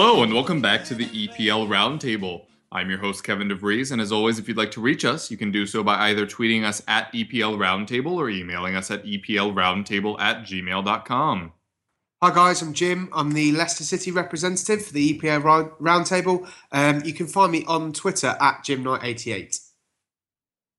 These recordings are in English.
Hello, and welcome back to the EPL Roundtable. I'm your host, Kevin DeVries, and as always, if you'd like to reach us, you can do so by either tweeting us at EPL Roundtable or emailing us at EPLRoundtable at gmail.com. Hi guys, I'm Jim. I'm the Leicester City representative for the EPA Round- Roundtable. Um, you can find me on Twitter at JimKnight88.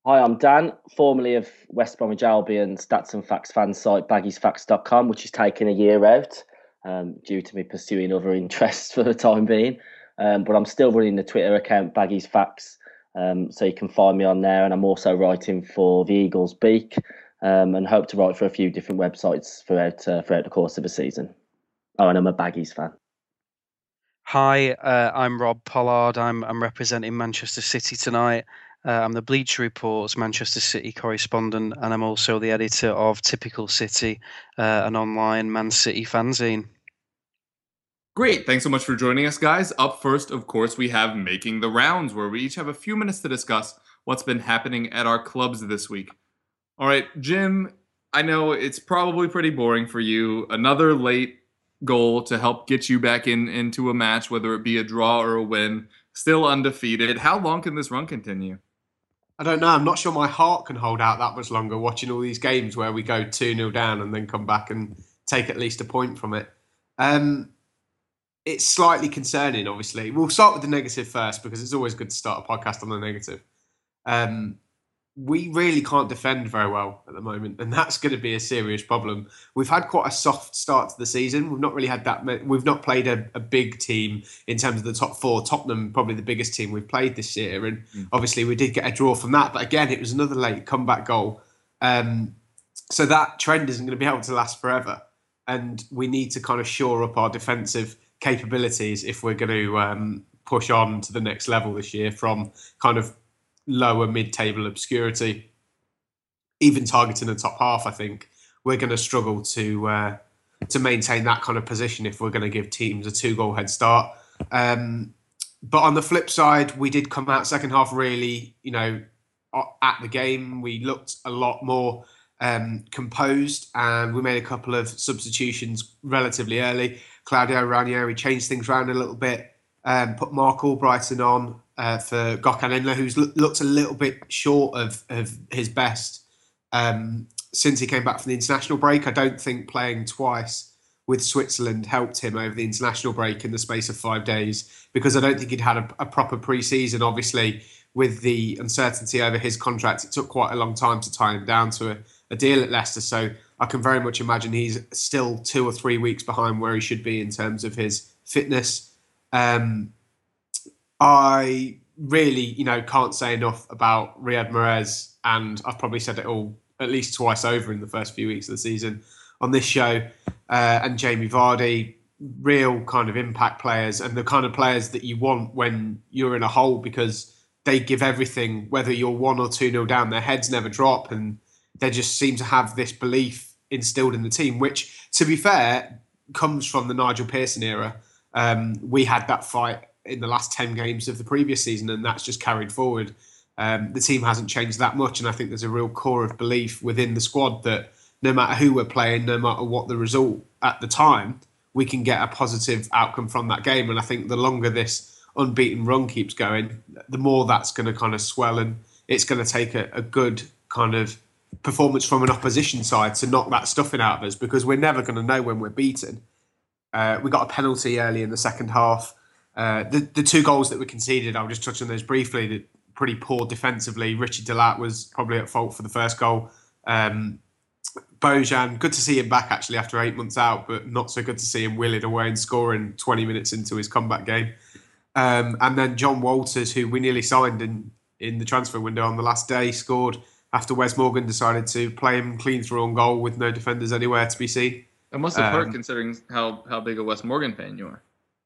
Hi, I'm Dan, formerly of West Bromwich Albion stats and facts fan site baggiesfacts.com, which is taking a year out um, due to me pursuing other interests for the time being. Um, but I'm still running the Twitter account Baggies Facts, um, so you can find me on there. And I'm also writing for the Eagles Beak um, and hope to write for a few different websites throughout uh, throughout the course of the season. Oh, and I'm a Baggies fan. Hi, uh, I'm Rob Pollard. I'm I'm representing Manchester City tonight. Uh, I'm the Bleacher Report's Manchester City correspondent, and I'm also the editor of Typical City, uh, an online Man City fanzine. Great, thanks so much for joining us, guys. Up first, of course, we have Making the Rounds, where we each have a few minutes to discuss what's been happening at our clubs this week. All right, Jim, I know it's probably pretty boring for you. Another late goal to help get you back in into a match, whether it be a draw or a win. Still undefeated. How long can this run continue? I don't know. I'm not sure my heart can hold out that much longer watching all these games where we go 2 0 down and then come back and take at least a point from it. Um, it's slightly concerning, obviously. We'll start with the negative first because it's always good to start a podcast on the negative. Um, we really can't defend very well at the moment, and that's going to be a serious problem. We've had quite a soft start to the season. We've not really had that. We've not played a, a big team in terms of the top four. Tottenham probably the biggest team we've played this year, and obviously we did get a draw from that. But again, it was another late comeback goal. Um, so that trend isn't going to be able to last forever, and we need to kind of shore up our defensive capabilities if we're going to um, push on to the next level this year from kind of lower mid-table obscurity, even targeting the top half. I think we're going to struggle to uh, to maintain that kind of position if we're going to give teams a two-goal head start. Um, but on the flip side, we did come out second half really, you know, at the game. We looked a lot more um, composed, and we made a couple of substitutions relatively early. Claudio Ranieri changed things around a little bit, um, put Marc Albrighton on uh, for Gökhan Inler, who's loo- looked a little bit short of, of his best um, since he came back from the international break. I don't think playing twice with Switzerland helped him over the international break in the space of five days because I don't think he'd had a, a proper pre-season. Obviously, with the uncertainty over his contract, it took quite a long time to tie him down to a, a deal at Leicester. So I can very much imagine he's still two or three weeks behind where he should be in terms of his fitness. Um, I really, you know, can't say enough about Riyad Mahrez, and I've probably said it all at least twice over in the first few weeks of the season on this show. Uh, and Jamie Vardy, real kind of impact players, and the kind of players that you want when you're in a hole because they give everything, whether you're one or two nil down, their heads never drop, and they just seem to have this belief instilled in the team, which, to be fair, comes from the Nigel Pearson era. Um, we had that fight in the last 10 games of the previous season, and that's just carried forward. Um, the team hasn't changed that much, and I think there's a real core of belief within the squad that no matter who we're playing, no matter what the result at the time, we can get a positive outcome from that game. And I think the longer this unbeaten run keeps going, the more that's going to kind of swell and it's going to take a, a good kind of performance from an opposition side to knock that stuffing out of us because we're never going to know when we're beaten. Uh, we got a penalty early in the second half. Uh, the the two goals that were conceded, I'll just touch on those briefly. The, pretty poor defensively. Ritchie De Laet was probably at fault for the first goal. Um, Bojan, good to see him back actually after eight months out, but not so good to see him willing away and scoring 20 minutes into his comeback game. Um, and then Jon Walters, who we nearly signed in, in the transfer window on the last day, scored after Wes Morgan decided to play him clean through on goal with no defenders anywhere to be seen. It must have Um, hurt considering how, how big a Wes Morgan fan you are.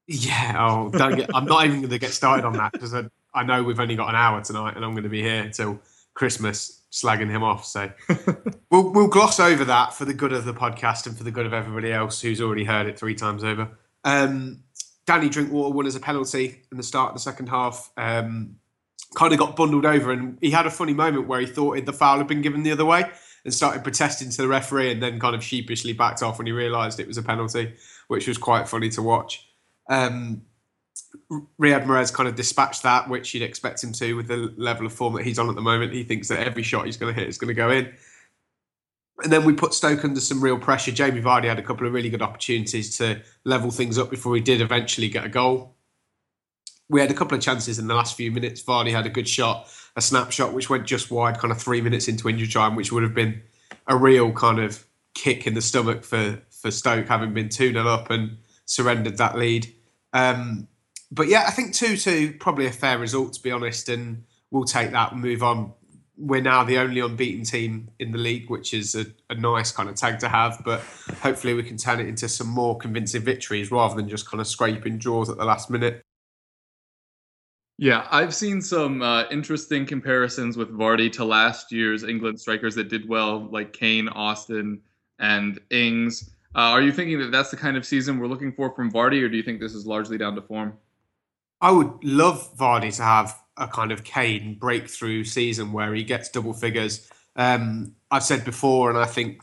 Yeah, oh, don't get, I'm not even going to get started on that because I, I know we've only got an hour tonight and I'm going to be here until Christmas slagging him off. So we'll, we'll gloss over that for the good of the podcast and for the good of everybody else who's already heard it three times over. Um, Danny Drinkwater won as a penalty in the start of the second half. Um, kind of got bundled over and he had a funny moment where he thought the foul had been given the other way and started protesting to the referee and then kind of sheepishly backed off when he realised it was a penalty, which was quite funny to watch. Um, Riyad Mahrez kind of dispatched that, which you'd expect him to with the level of form that he's on at the moment. He thinks that every shot he's going to hit is going to go in. And then we put Stoke under some real pressure. Jamie Vardy had a couple of really good opportunities to level things up before he did eventually get a goal. We had a couple of chances in the last few minutes. Vardy had a good shot, a snapshot which went just wide, kind of three minutes into injury time, which would have been a real kind of kick in the stomach for for Stoke, having been 2 0 up and surrendered that lead. Um, but yeah, I think 2 2, probably a fair result, to be honest, and we'll take that and move on. We're now the only unbeaten team in the league, which is a, a nice kind of tag to have, but hopefully we can turn it into some more convincing victories rather than just kind of scraping draws at the last minute. Yeah, I've seen some uh, interesting comparisons with Vardy to last year's England strikers that did well, like Kane, Austin, and Ings. Uh, are you thinking that that's the kind of season we're looking for from Vardy, or do you think this is largely down to form? I would love Vardy to have a kind of Kane breakthrough season where he gets double figures. Um, I've said before, and I think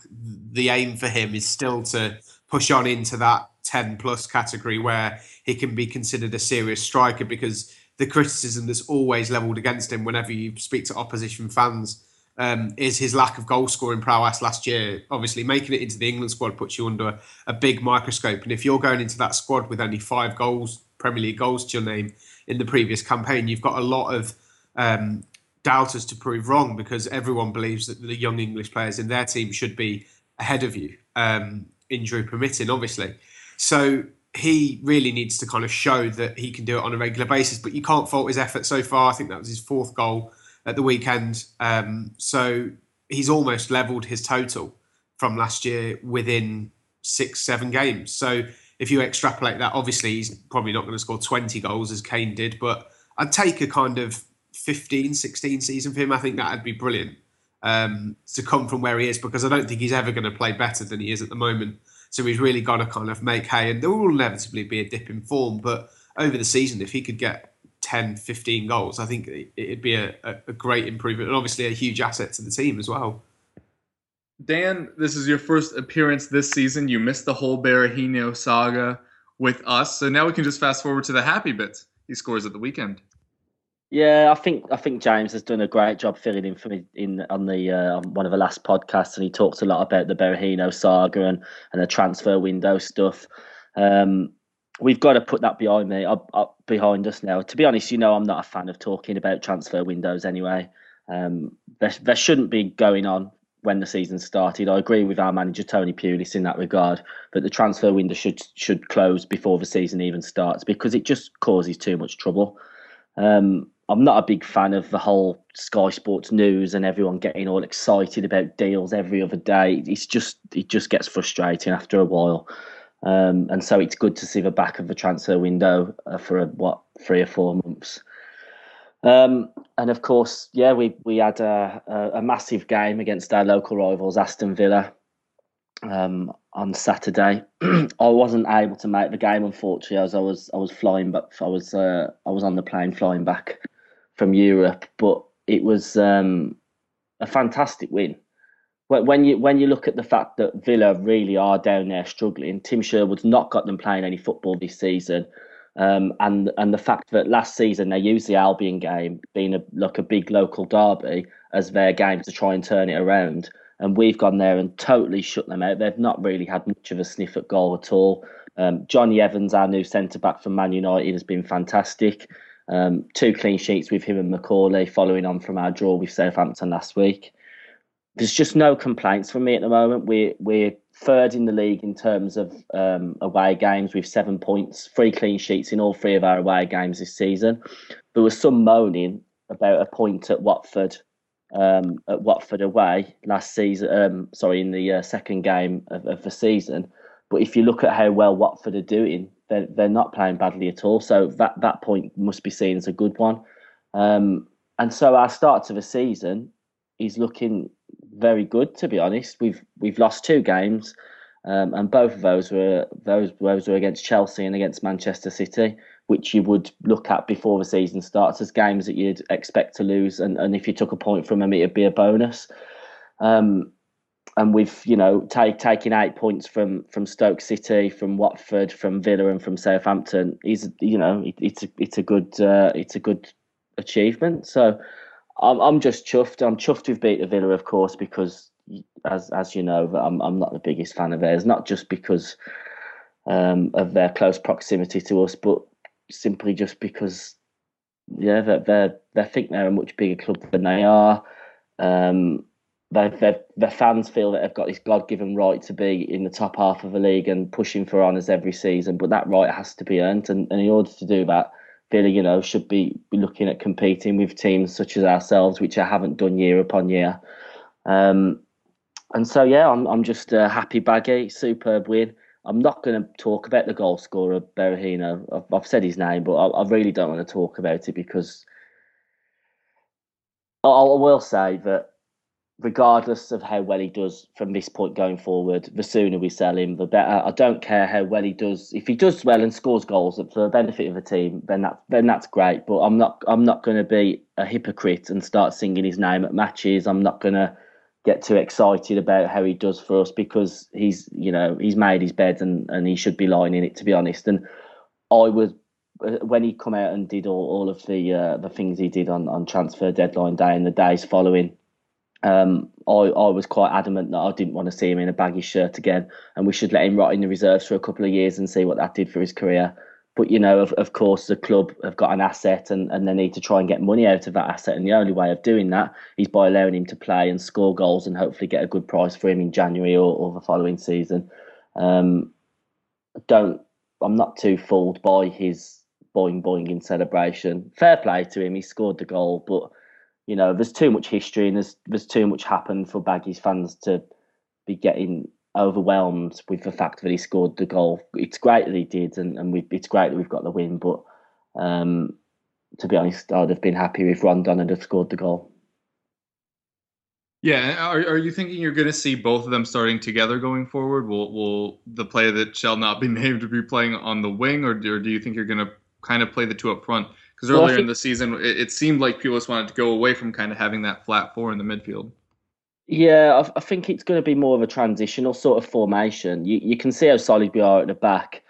the aim for him is still to push on into that 10 plus category where he can be considered a serious striker because the criticism that's always levelled against him whenever you speak to opposition fans um, is his lack of goal scoring prowess last year. Obviously, making it into the England squad puts you under a, a big microscope. And if you're going into that squad with only five goals, Premier League goals to your name in the previous campaign, you've got a lot of um, doubters to prove wrong because everyone believes that the young English players in their team should be ahead of you, um, injury permitting, obviously. So he really needs to kind of show that he can do it on a regular basis. But you can't fault his effort so far. I think that was his fourth goal at the weekend. Um, so he's almost levelled his total from last year within six, seven games. So if you extrapolate that, obviously he's probably not going to score 20 goals as Kane did, but I'd take a kind of 15, 16 season for him. I think that'd be brilliant um, to come from where he is because I don't think he's ever going to play better than he is at the moment. So he's really got to kind of make hay, and there will inevitably be a dip in form. But over the season, if he could get 10, 15 goals, I think it- it'd be a, a, a great improvement and obviously a huge asset to the team as well. Dan, this is your first appearance this season. You missed the whole Berahino saga with us, so now we can just fast forward to the happy bits. He scores at the weekend. Yeah, I think I think James has done a great job filling in for me in on the uh, one of the last podcasts, and he talked a lot about the Berahino saga and, and the transfer window stuff. Um, we've got to put that behind me, up, up behind us now. To be honest, you know, I'm not a fan of talking about transfer windows anyway. Um, there, there shouldn't be going on when the season started. I agree with our manager Tony Pulis in that regard, but the transfer window should should close before the season even starts because it just causes too much trouble. Um, I'm not a big fan of the whole Sky Sports news and everyone getting all excited about deals every other day. It's just it just gets frustrating after a while. Um, and so it's good to see the back of the transfer window uh, for a, what three or four months. Um, and of course, yeah, we we had a, a, a massive game against our local rivals, Aston Villa, um, on Saturday. I wasn't able to make the game, unfortunately, as I was I was flying, but I was uh, I was on the plane flying back from Europe. But it was um, a fantastic win. When you when you look at the fact that Villa really are down there struggling, Tim Sherwood's not got them playing any football this season. Um, and and the fact that last season they used the Albion game being a, like a big local derby as their game to try and turn it around, and we've gone there and totally shut them out. They've not really had much of a sniff at goal at all. Um, Jonny Evans, our new centre back from Man United, has been fantastic. Um, two clean sheets with him and McAuley, following on from our draw with Southampton last week. There's just no complaints from me at the moment. We're we're third in the league in terms of um, away games with seven points, three clean sheets in all three of our away games this season. There was some moaning about a point at Watford, um, at Watford away last season. Um, sorry, in the uh, second game of, of, the season. But if you look at how well Watford are doing, they're, they're not playing badly at all. So that that point must be seen as a good one. Um, and so our start to the season is looking very good, to be honest. We've we've lost two games, um, and both of those were those those were against Chelsea and against Manchester City, which you would look at before the season starts as games that you'd expect to lose, and, and if you took a point from them, it'd be a bonus. Um, and we've you know take, taking eight points from from Stoke City, from Watford, from Villa, and from Southampton is you know it, it's a, it's a good uh, it's a good achievement. So I'm I'm just chuffed. I'm chuffed we've beat the Villa, of course, because as as you know, I'm I'm not the biggest fan of theirs. Not just because um, of their close proximity to us, but simply just because yeah, they they they think they're a much bigger club than they are. Um, they the fans feel that they've got this God given right to be in the top half of the league and pushing for honours every season, but that right has to be earned. And, and in order to do that, Villa, you know, should be, be looking at competing with teams such as ourselves, which I haven't done year upon year. Um, and so, yeah, I'm, I'm just a happy baggy, superb win. I'm not going to talk about the goal scorer, Berahino. I've, I've said his name, but I, I, really don't want to talk about it because I, I will say that regardless of how well he does from this point going forward, the sooner we sell him, the better. I don't care how well he does. If he does well and scores goals for the benefit of the team, then that then that's great. But I'm not I'm not going to be a hypocrite and start singing his name at matches. I'm not going to get too excited about how he does for us because he's you know he's made his bed and and he should be lying in it to be honest. And I was uh, when he come out and did all, all of the uh, the things he did on, on transfer deadline day and the days following um, I, I was quite adamant that I didn't want to see him in a baggy shirt again, and we should let him rot in the reserves for a couple of years and see what that did for his career. But you know, of, of course, the club have got an asset, and, and they need to try and get money out of that asset. And the only way of doing that is by allowing him to play and score goals, and hopefully get a good price for him in January or, or the following season. Um, don't I'm not too fooled by his boing boing in celebration. Fair play to him, he scored the goal, but you know, there's too much history and there's there's too much happened for Baggies fans to be getting overwhelmed with the fact that he scored the goal. It's great that he did, and, and we, it's great that we've got the win. But um, to be honest, I'd have been happy if Rondon had scored the goal. Yeah, are, are you thinking you're going to see both of them starting together going forward? Will will the player that shall not be named be playing on the wing, or or do you think you're going to kind of play the two up front? Because earlier well, think, in the season, it, it, seemed like Pulis wanted to go away from kind of having that flat four in the midfield. Yeah, I, I think it's going to be more of a transitional sort of formation. You you can see how solid we are at the back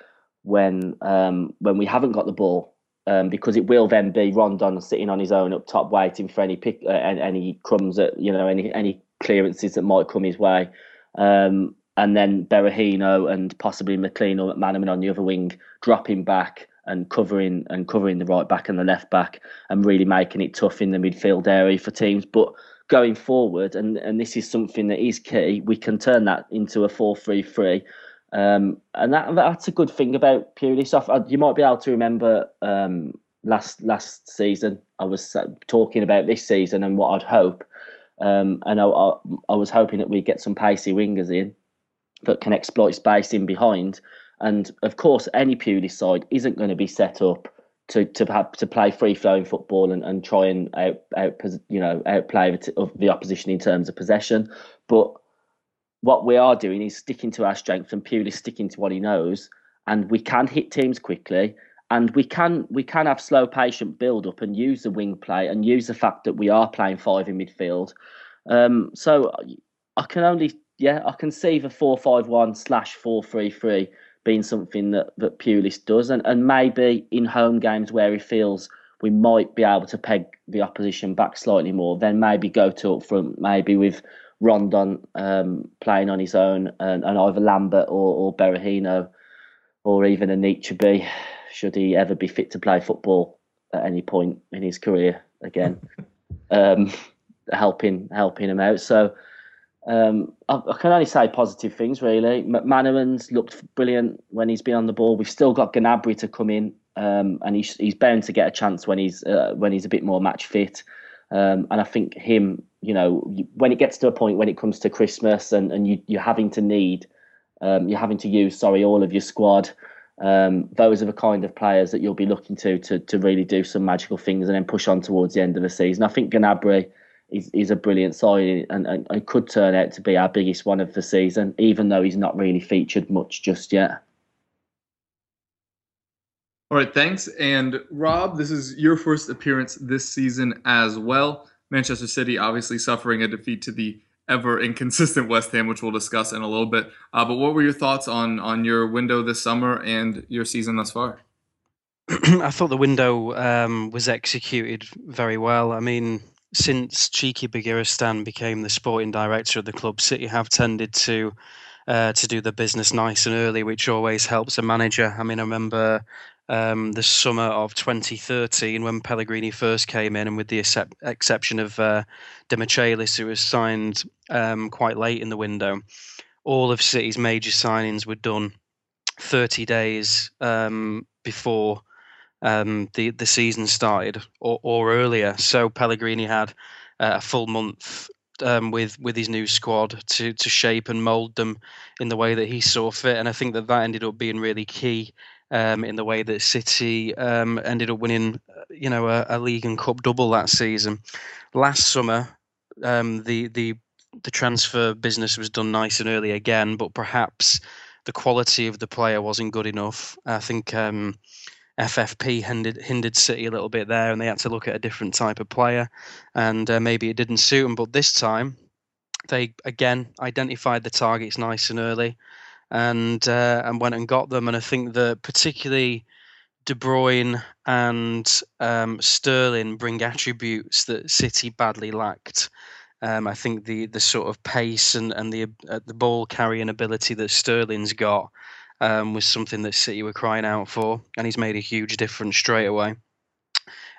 when um, when we haven't got the ball. Um, because it will then be Rondon sitting on his own up top, waiting for any pick, uh, any crumbs that you know, any any clearances that might come his way, um, and then Berahino and possibly McClean or McManaman on the other wing dropping back and covering and covering the right back and the left back and really making it tough in the midfield area for teams. But going forward, and, and this is something that is key, we can turn that into a 4 3 3. Um, and that that's a good thing about Pulis. Uh, you might be able to remember um, last last season, I was uh, talking about this season and what I'd hope. Um, and I, I, I was hoping that we'd get some pacey wingers in that can exploit space in behind and of course, any Pulis side isn't going to be set up to to have to play free flowing football and, and try and out, out you know outplay the, the opposition in terms of possession. But what we are doing is sticking to our strengths and purely sticking to what he knows, and we can hit teams quickly. And we can we can have slow, patient build up and use the wing play and use the fact that we are playing five in midfield. Um, so I can only yeah I can see the four five one slash four three three been something that that Pulis does, and and maybe in home games where he feels we might be able to peg the opposition back slightly more, then maybe go to up front, maybe with Rondon um, playing on his own, and, and either Lambert or, or Berahino, or even a Anichebe, should he ever be fit to play football at any point in his career again, um, helping helping him out. So um, I, I, can only say positive things really. McManaman's looked brilliant when he's been on the ball. We've still got Gnabry to come in, um, and he's he's bound to get a chance when he's uh, when he's a bit more match fit. Um, and I think him, you know, when it gets to a point when it comes to Christmas and, and you, you're having to need, um, you're having to use, sorry, all of your squad. Um, those are the kind of players that you'll be looking to, to to really do some magical things and then push on towards the end of the season. I think Gnabry is, is a brilliant signing and, and, and could turn out to be our biggest one of the season, even though he's not really featured much just yet. All right, thanks. And Rob, this is your first appearance this season as well. Manchester City obviously suffering a defeat to the ever inconsistent West Ham, which we'll discuss in a little bit. Uh, but what were your thoughts on on your window this summer and your season thus far? I thought the window um, was executed very well. I mean, since Txiki Begiristain became the sporting director of the club, City have tended to uh, to do the business nice and early, which always helps a manager. I mean, I remember um, the summer of 2013 when Pellegrini first came in, and with the excep- exception of uh, Demichelis, who was signed um, quite late in the window, all of City's major signings were done 30 days um, before um, the the season started or, or earlier. So Pellegrini had uh, a full month um, with with his new squad to to shape and mould them in the way that he saw fit, and I think that that ended up being really key um, in the way that City um, ended up winning, you know, a, a, league and cup double that season. Last summer, um, the the the transfer business was done nice and early again, but perhaps the quality of the player wasn't good enough. I think um, FFP hindered hindered City a little bit there, and they had to look at a different type of player, and uh, maybe it didn't suit them. But this time, they again identified the targets nice and early and uh, and went and got them. And I think that particularly De Bruyne and um, Sterling bring attributes that City badly lacked. Um, I think the the sort of pace and and the uh, the ball carrying ability that Sterling's got um, was something that City were crying out for, and he's made a huge difference straight away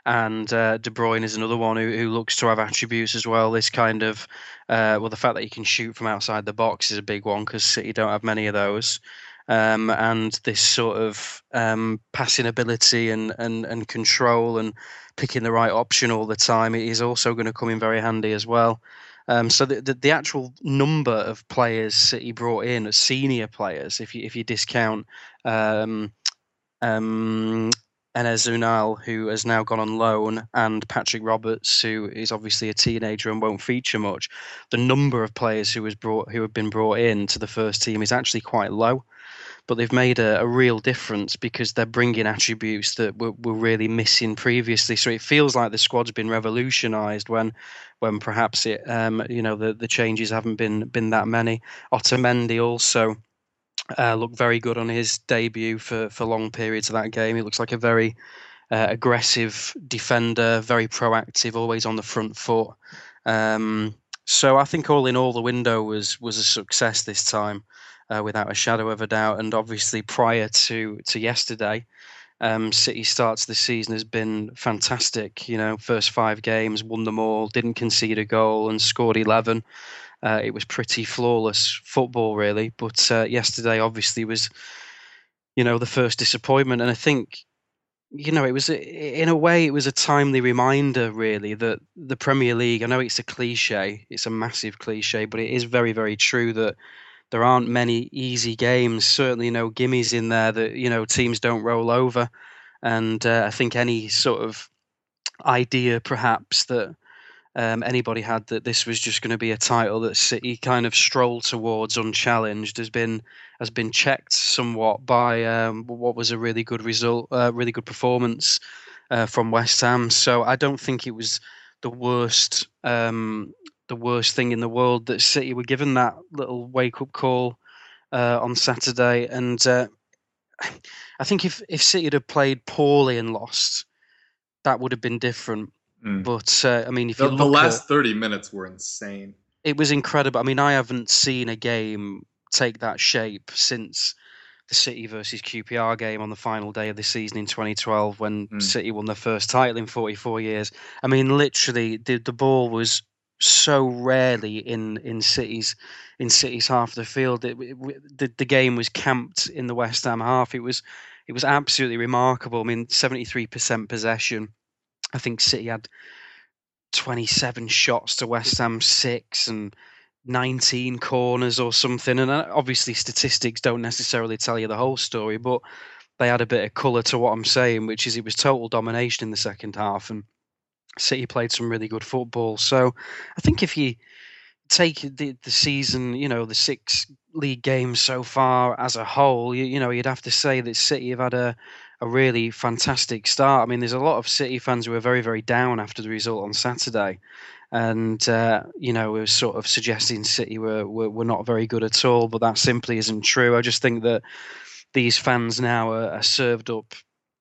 and uh, De Bruyne is another one who, who looks to have attributes as well. This kind of, uh, well, the fact that he can shoot from outside the box is a big one because City don't have many of those. Um, and this sort of um, passing ability and, and, and control and picking the right option all the time is also going to come in very handy as well. Um, so the, the, the actual number of players City brought in, as senior players, if you if you discount um, um, Enes Unal, who has now gone on loan, and Patrick Roberts, who is obviously a teenager and won't feature much, the number of players who was brought who have been brought in to the first team is actually quite low. But they've made a, a real difference because they're bringing attributes that were, were really missing previously. So it feels like the squad's been revolutionised when, when perhaps it, um, you know, the, the changes haven't been been that many. Otamendi also uh, looked very good on his debut for, for long periods of that game. He looks like a very uh, aggressive defender, very proactive, always on the front foot. Um, so I think all in all, the window was was a success this time, uh, without a shadow of a doubt. And obviously, prior to to yesterday, um, City starts the season has been fantastic. You know, first five games, won them all, didn't concede a goal, and scored eleven. Uh, it was pretty flawless football, really. But uh, yesterday, obviously, was you know the first disappointment, and I think you know it was in a way it was a timely reminder, really, that the Premier League. I know it's a cliche, it's a massive cliche, but it is very, very true that there aren't many easy games. Certainly, no gimmies in there that you know teams don't roll over, and uh, I think any sort of idea, perhaps that um, anybody had that this was just going to be a title that City kind of strolled towards unchallenged has been has been checked somewhat by um, what was a really good result, uh, really good performance uh, from West Ham. So I don't think it was the worst um, the worst thing in the world that City were given that little wake up call uh, on Saturday, and uh, I think if if City had played poorly and lost, that would have been different. Mm. But uh, I mean, if The, you the last at, 30 minutes were insane. it was incredible. I mean, I haven't seen a game take that shape since the City versus QPR game on the final day of the season in 2012 when Mm. City won their first title in 44 years. I mean, literally, the the ball was so rarely in in City's in cities half of the field. It, it- the the game was camped in the West Ham half. It was it was absolutely remarkable. I mean, 73% possession. I think City had 27 shots to West Ham six and 19 corners or something. And uh, obviously, statistics don't necessarily tell you the whole story, but they had a bit of colour to what I'm saying, which is it was total domination in the second half, and City played some really good football. So I think if you take the, the season, you know, the six league games so far as a whole, you, you know, you'd have to say that City have had a, a really fantastic start. I mean, there's a lot of City fans who are very, very down after the result on Saturday. And, uh, you know, we were sort of suggesting City were, were, were not very good at all, but that simply isn't true. I just think that these fans now are, are served up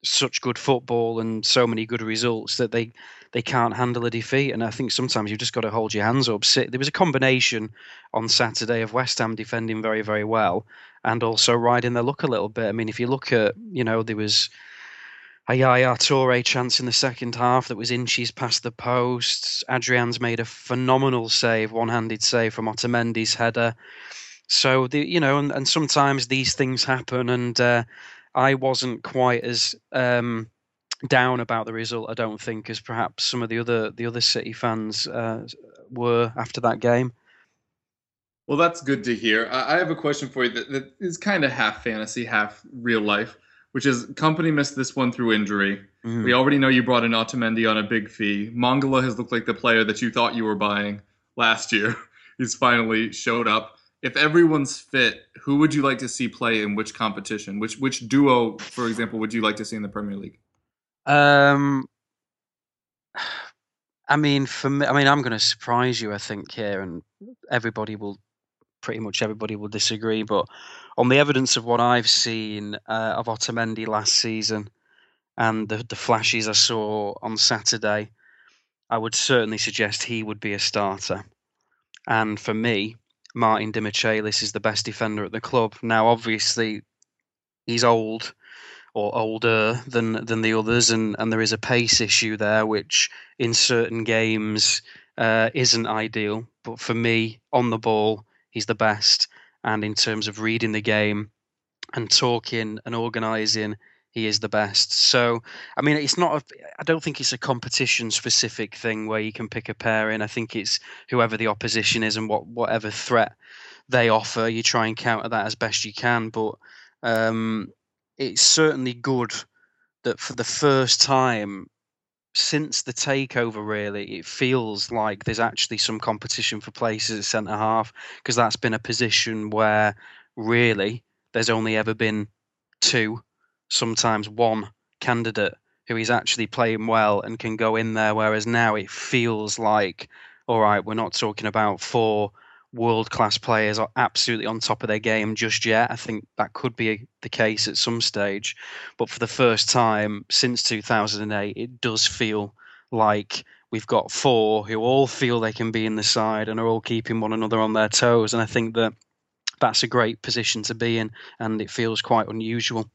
such good football and so many good results that they they can't handle a defeat. And I think sometimes you've just got to hold your hands up. There was a combination on Saturday of West Ham defending very, very well and also riding their luck a little bit. I mean, if you look at, you know, there was a Yaya Toure chance in the second half that was inches past the post. Adrian's made a phenomenal save, one-handed save from Otamendi's header. So the you know, and, and sometimes these things happen, and uh, I wasn't quite as um, down about the result. I don't think as perhaps some of the other the other City fans uh, were after that game. Well, that's good to hear. I, have a question for you that, that is kind of half fantasy, half real life, which is Kompany missed this one through injury. Mm. We already know you brought in Otamendi on a big fee. Mangala has looked like the player that you thought you were buying last year. He's finally showed up. If everyone's fit, who would you like to see play in which competition? Which which duo, for example, would you like to see in the Premier League? Um, I mean, for me, I mean, I'm going to surprise you, I think, here, and everybody will, pretty much everybody will disagree. But on the evidence of what I've seen uh, of Otamendi last season and the, the flashes I saw on Saturday, I would certainly suggest he would be a starter. And for me, Martin Demichelis is the best defender at the club. Now, obviously, he's old or older than than the others, and, and there is a pace issue there, which in certain games uh, isn't ideal. But for me, on the ball, he's the best, and in terms of reading the game and talking and organising, he is the best. So, I mean, it's not. A, I don't think it's a competition specific thing where you can pick a pair in. I think it's whoever the opposition is and what whatever threat they offer, you try and counter that as best you can. But um, it's certainly good that for the first time since the takeover, really, it feels like there's actually some competition for places at centre half because that's been a position where really there's only ever been two, sometimes one candidate who is actually playing well and can go in there. Whereas now it feels like, all right, we're not talking about four world class players are absolutely on top of their game just yet. I think that could be the case at some stage. But for the first time since 2008, it does feel like we've got four who all feel they can be in the side and are all keeping one another on their toes. And I think that that's a great position to be in, and it feels quite unusual.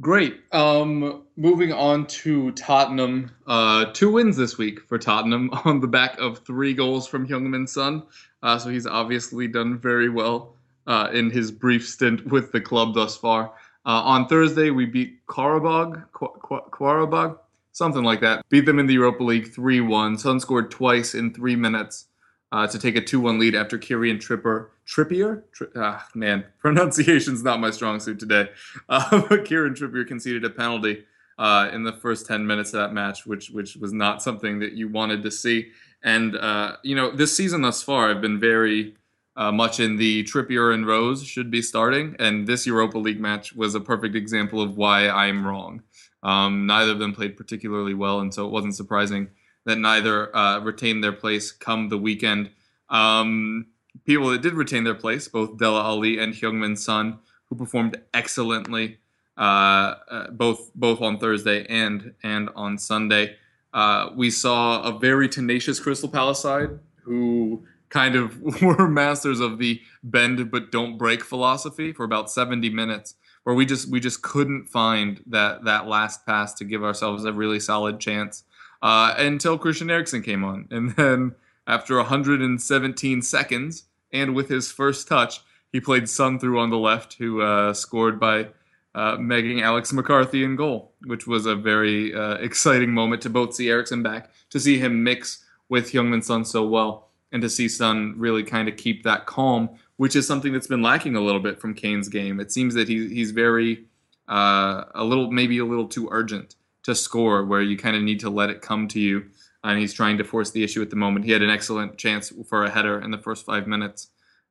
Great. Um, moving on to Tottenham. Uh, two wins this week for Tottenham on the back of three goals from Heung-min Son. Uh, so he's obviously done very well uh, in his brief stint with the club thus far. Uh, on Thursday, we beat Qu- Qu- something like that. Beat them in the Europa League 3-1. Son scored twice in three minutes uh, to take a 2-1 lead after Kieran Tripper, Trippier? Tri- ah, man, pronunciation's not my strong suit today. Uh, but Kieran Trippier conceded a penalty uh, in the first 10 minutes of that match, which which was not something that you wanted to see. And, uh, you know, this season thus far, I've been very uh, much in the Trippier and Rose should be starting. And this Europa League match was a perfect example of why I'm wrong. Um, neither of them played particularly well, and so it wasn't surprising that neither uh, retained their place come the weekend. Um, people that did retain their place, both Dele Alli and Heung-min Son, who performed excellently. uh, uh, both both on Thursday and and on Sunday. Uh, we saw a very tenacious Crystal Palace side who kind of were masters of the bend but don't break philosophy for about 70 minutes where we just we just couldn't find that that last pass to give ourselves a really solid chance uh, until Christian Eriksen came on and then after 117 seconds and with his first touch he played Son through on the left who uh, scored by uh, megging Alex McCarthy in goal, which was a very uh, exciting moment to both see Eriksen back, to see him mix with Heung-min Son so well, and to see Son really kind of keep that calm, which is something that's been lacking a little bit from Kane's game. It seems that he, he's very, uh, a little, maybe a little too urgent to score, where you kind of need to let it come to you. And he's trying to force the issue at the moment. He had an excellent chance for a header in the first five minutes,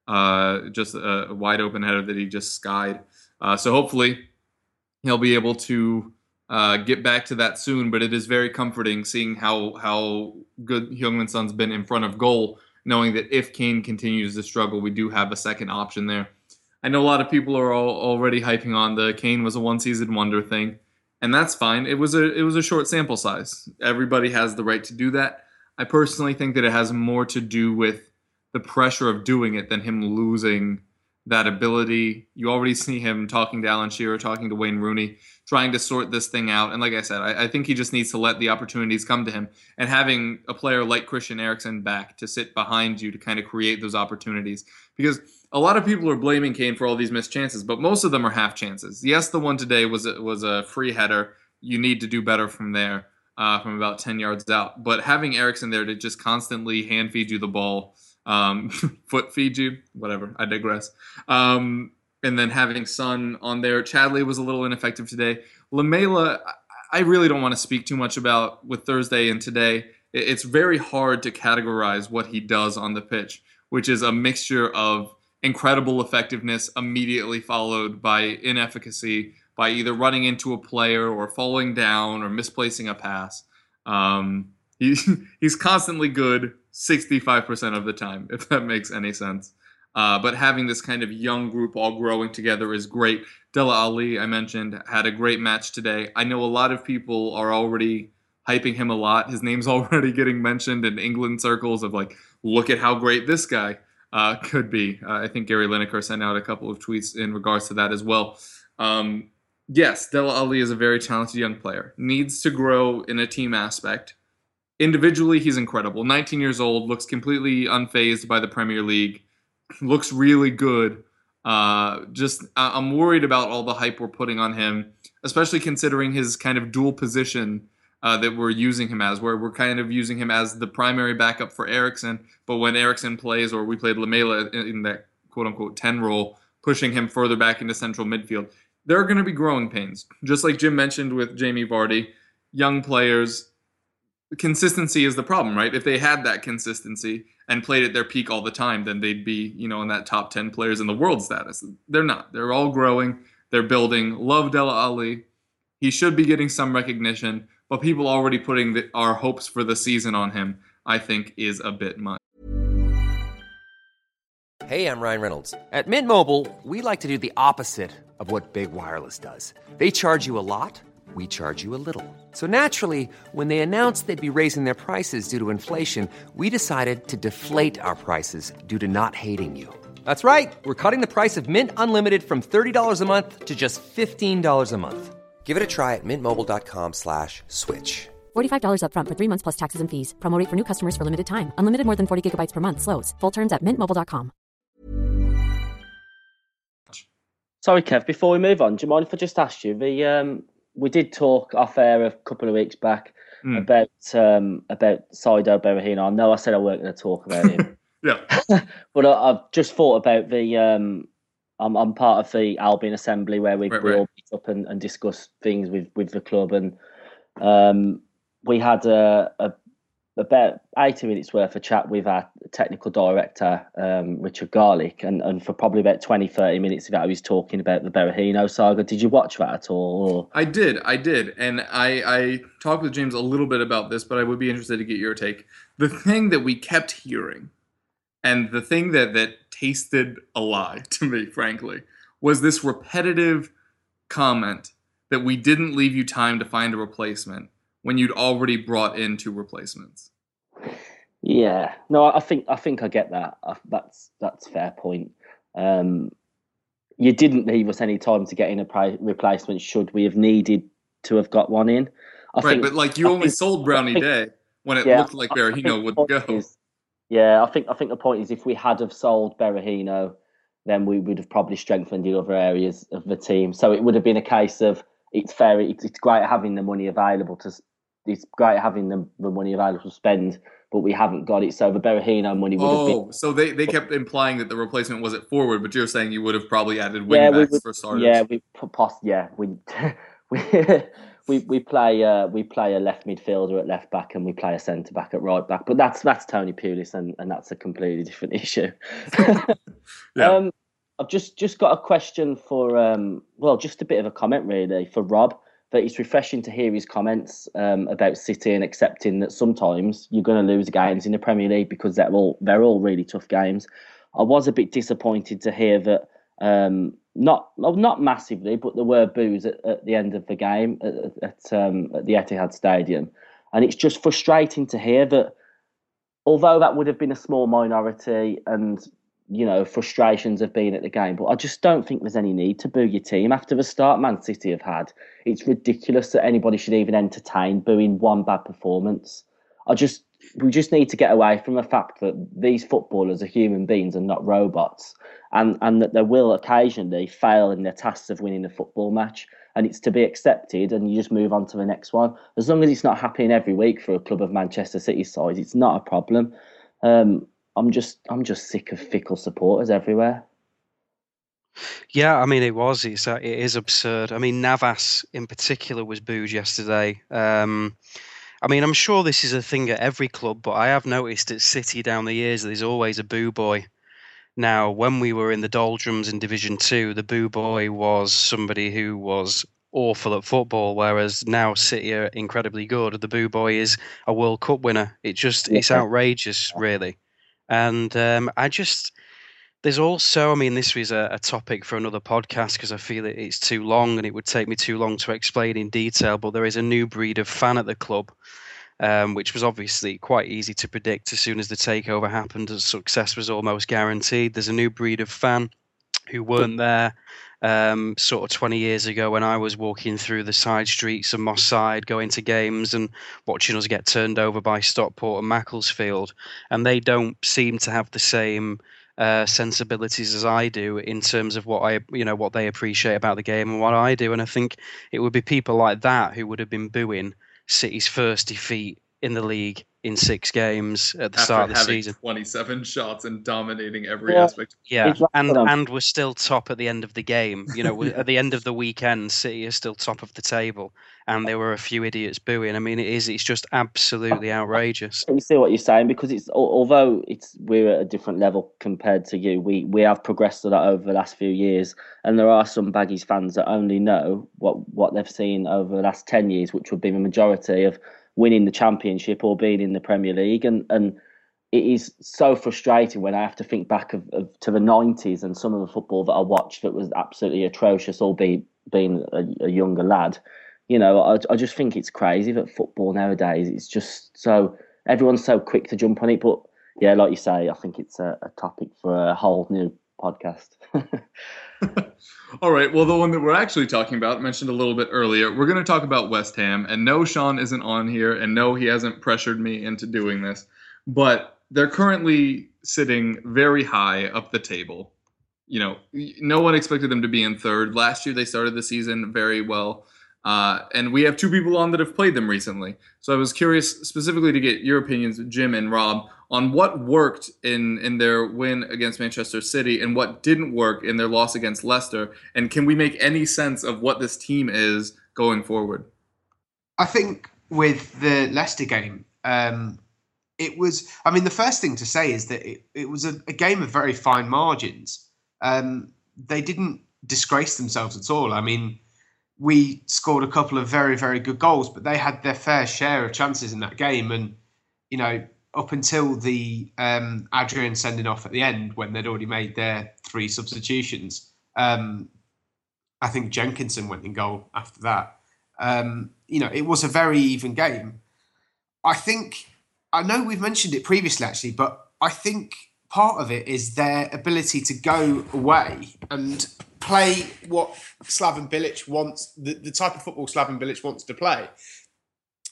uh, just a, wide open header that he just skied. Uh, so hopefully he'll be able to uh, get back to that soon. But it is very comforting seeing how how good Heung-min Son's been in front of goal, knowing that if Kane continues to struggle, we do have a second option there. I know a lot of people are all already hyping on the Kane was a one season wonder thing, and that's fine. It was a it was a short sample size. Everybody has the right to do that. I personally think that it has more to do with the pressure of doing it than him losing that ability. You already see him talking to Alan Shearer, talking to Wayne Rooney, trying to sort this thing out. And like I said, I, I, think he just needs to let the opportunities come to him. And having a player like Christian Eriksen back to sit behind you to kind of create those opportunities. Because a lot of people are blaming Kane for all these missed chances, but most of them are half chances. Yes, the one today was a, was a free header. You need to do better from there, uh, from about 10 yards out. But having Eriksen there to just constantly hand feed you the ball um, foot feed you, whatever. I digress. Um, and then having Son on there. Chadli was a little ineffective today. Lamela, I really don't want to speak too much about with Thursday and today. It's very hard to categorize what he does on the pitch, which is a mixture of incredible effectiveness immediately followed by inefficacy by either running into a player or falling down or misplacing a pass. Um, he, he's constantly good 65% of the time, if that makes any sense. Uh, but having this kind of young group all growing together is great. Dele Alli, I mentioned, had a great match today. I know a lot of people are already hyping him a lot. His name's already getting mentioned in England circles of like, look at how great this guy uh, could be. Uh, I think Gary Lineker sent out a couple of tweets in regards to that as well. Um, yes, Dele Alli is a very talented young player. Needs to grow in a team aspect individually, he's incredible. 19 years old, looks completely unfazed by the Premier League, looks really good. Uh, just I'm worried about all the hype we're putting on him, especially considering his kind of dual position uh, that we're using him as, where we're kind of using him as the primary backup for Eriksen. But when Eriksen plays, or we played Lamela in, in that quote unquote 10 role, pushing him further back into central midfield, there are going to be growing pains. Just like Jim mentioned with Jamie Vardy, young players consistency is the problem, right? If they had that consistency and played at their peak all the time, then they'd be, you know, in that top 10 players in the world status. They're not. They're all growing, they're building. Love Dele Alli. He should be getting some recognition, but people already putting the, our hopes for the season on him, I think, is a bit much. Hey, I'm Ryan Reynolds. At Mint Mobile, we like to do the opposite of what Big Wireless does. They charge you a lot we charge you a little. So naturally, when they announced they'd be raising their prices due to inflation, we decided to deflate our prices due to not hating you. That's right. We're cutting the price of Mint Unlimited from $30 a month to just $15 a month. Give it a try at mintmobile.com slash switch. $45 upfront for three months plus taxes and fees. Promote for new customers for limited time. Unlimited more than 40 gigabytes per month. Slows. Full terms at mintmobile.com. Sorry, Kev, before we move on, do you mind if I just ask you the um, we did talk off air a couple of weeks back mm. about um, about Saido Berahino. I know I said I weren't going to talk about him. yeah, but I, have just thought about the. Um, I'm, I'm part of the Albion Assembly where we, right, we right. all meet up and, and discuss things with, with the club, and um, we had a, a about 80 minutes worth of chat with our technical director, um, Richard Garlick, and, and for probably about 20, 30 minutes of it, I was talking about the Berahino saga. Did you watch that at all? Or? I did, I did. And I, I talked with James a little bit about this, but I would be interested to get your take. The thing that we kept hearing, and the thing that, that tasted a lie to me, frankly, was this repetitive comment that we didn't leave you time to find a replacement when you'd already brought in two replacements. Yeah, no, I think I think I get that. That's that's fair point. Um, you didn't leave us any time to get in a pri- replacement. Should we have needed to have got one in? I right, think, but like you I only think- sold Brownie think- Day when it yeah, looked like I- I think Berahino the would go. is- yeah, I think I think the point is if we had have sold Berahino, then we would have probably strengthened the other areas of the team. So it would have been a case of it's fair. It's, it's great having the money available to. It's great having the, the money available to spend, but we haven't got it. So the Berahino money would have been. Oh, so they, they kept implying that the replacement wasn't forward, but you're saying you would have probably added Yeah, we wingbacks would- for starters. Yeah, we yeah we we we we play uh, we play a left midfielder at left back and we play a centre back at right back. But that's that's Tony Pulis and, and that's a completely different issue. Yeah. Um, I've just just got a question for um, well, just a bit of a comment really for Rob. That it's refreshing to hear his comments um, about City and accepting that sometimes you're going to lose games in the Premier League because they're all they're all really tough games. I was a bit disappointed to hear that um, not not massively, but there were boos at, at the end of the game at, at, um, at the Etihad Stadium, and it's just frustrating to hear that. Although that would have been a small minority, and you know frustrations of being at the game, but I just don't think there's any need to boo your team after the start Man City have had. It's ridiculous that anybody should even entertain booing one bad performance. I just we just need to get away from the fact that these footballers are human beings and not robots, and and that they will occasionally fail in their tasks of winning a football match, and it's to be accepted, and you just move on to the next one. As long as it's not happening every week for a club of Manchester City size, it's not a problem. Um, I'm just I'm just sick of fickle supporters everywhere. Yeah, I mean it was. It's uh, it is absurd. I mean Navas in particular was booed yesterday. Um, I mean I'm sure this is a thing at every club, but I have noticed at City down the years there's always a boo boy. Now, when we were in the doldrums in Division Two, the boo boy was somebody who was awful at football, whereas now City are incredibly good. The boo boy is a World Cup winner. It just it's outrageous, really. And um, I just there's also, I mean, this was a, a topic for another podcast because I feel it, it's too long and it would take me too long to explain in detail. But there is a new breed of fan at the club, um, which was obviously quite easy to predict as soon as the takeover happened. and Success was almost guaranteed. There's a new breed of fan who weren't there um, sort of 20 years ago when I was walking through the side streets of Moss Side, going to games and watching us get turned over by Stockport and Macclesfield. And they don't seem to have the same uh, sensibilities as I do in terms of what I, you know, what they appreciate about the game and what I do. And I think it would be people like that who would have been booing City's first defeat in the league in six games at the After start of the having season. 27 shots and dominating every Yeah. aspect. Yeah, Exactly. and and we're still top at the end of the game. You know, at the end of the weekend, City is still top of the table, and there were a few idiots booing. I mean, it is it's just absolutely outrageous. I can see what you're saying because it's although it's we're at a different level compared to you. We we have progressed a lot over the last few years, and there are some Baggies fans that only know what what they've seen over the last ten years, which would be the majority of winning the championship or being in the Premier League, and and it is so frustrating when I have to think back of, of to the nineties and some of the football that I watched that was absolutely atrocious, albeit being a, a younger lad. You know, I, I just think it's crazy that football nowadays it's just so everyone's so quick to jump on it. But yeah, like you say, I think it's a, a topic for a whole new podcast. All right. Well, the one that we're actually talking about, mentioned a little bit earlier, we're going to talk about West Ham. And no, Sean isn't on here, and no, he hasn't pressured me into doing this. But they're currently sitting very high up the table. You know, no one expected them to be in third. Last year, they started the season very well. Uh, and we have two people on that have played them recently. So I was curious specifically to get your opinions, Jim and Rob, on what worked in, in their win against Manchester City and what didn't work in their loss against Leicester. And can we make any sense of what this team is going forward? I think with the Leicester game, um, it was. I mean, the first thing to say is that it, it was a, a game of very fine margins. Um, they didn't disgrace themselves at all. I mean, we scored a couple of very, very good goals, but they had their fair share of chances in that game. And, you know, up until the um, Adrian sending off at the end when they'd already made their three substitutions, um, I think Jenkinson went in goal after that. Um, you know, it was a very even game. I think I know we've mentioned it previously, actually, but I think part of it is their ability to go away and play what Slaven Bilic wants, the, the type of football Slaven Bilic wants to play,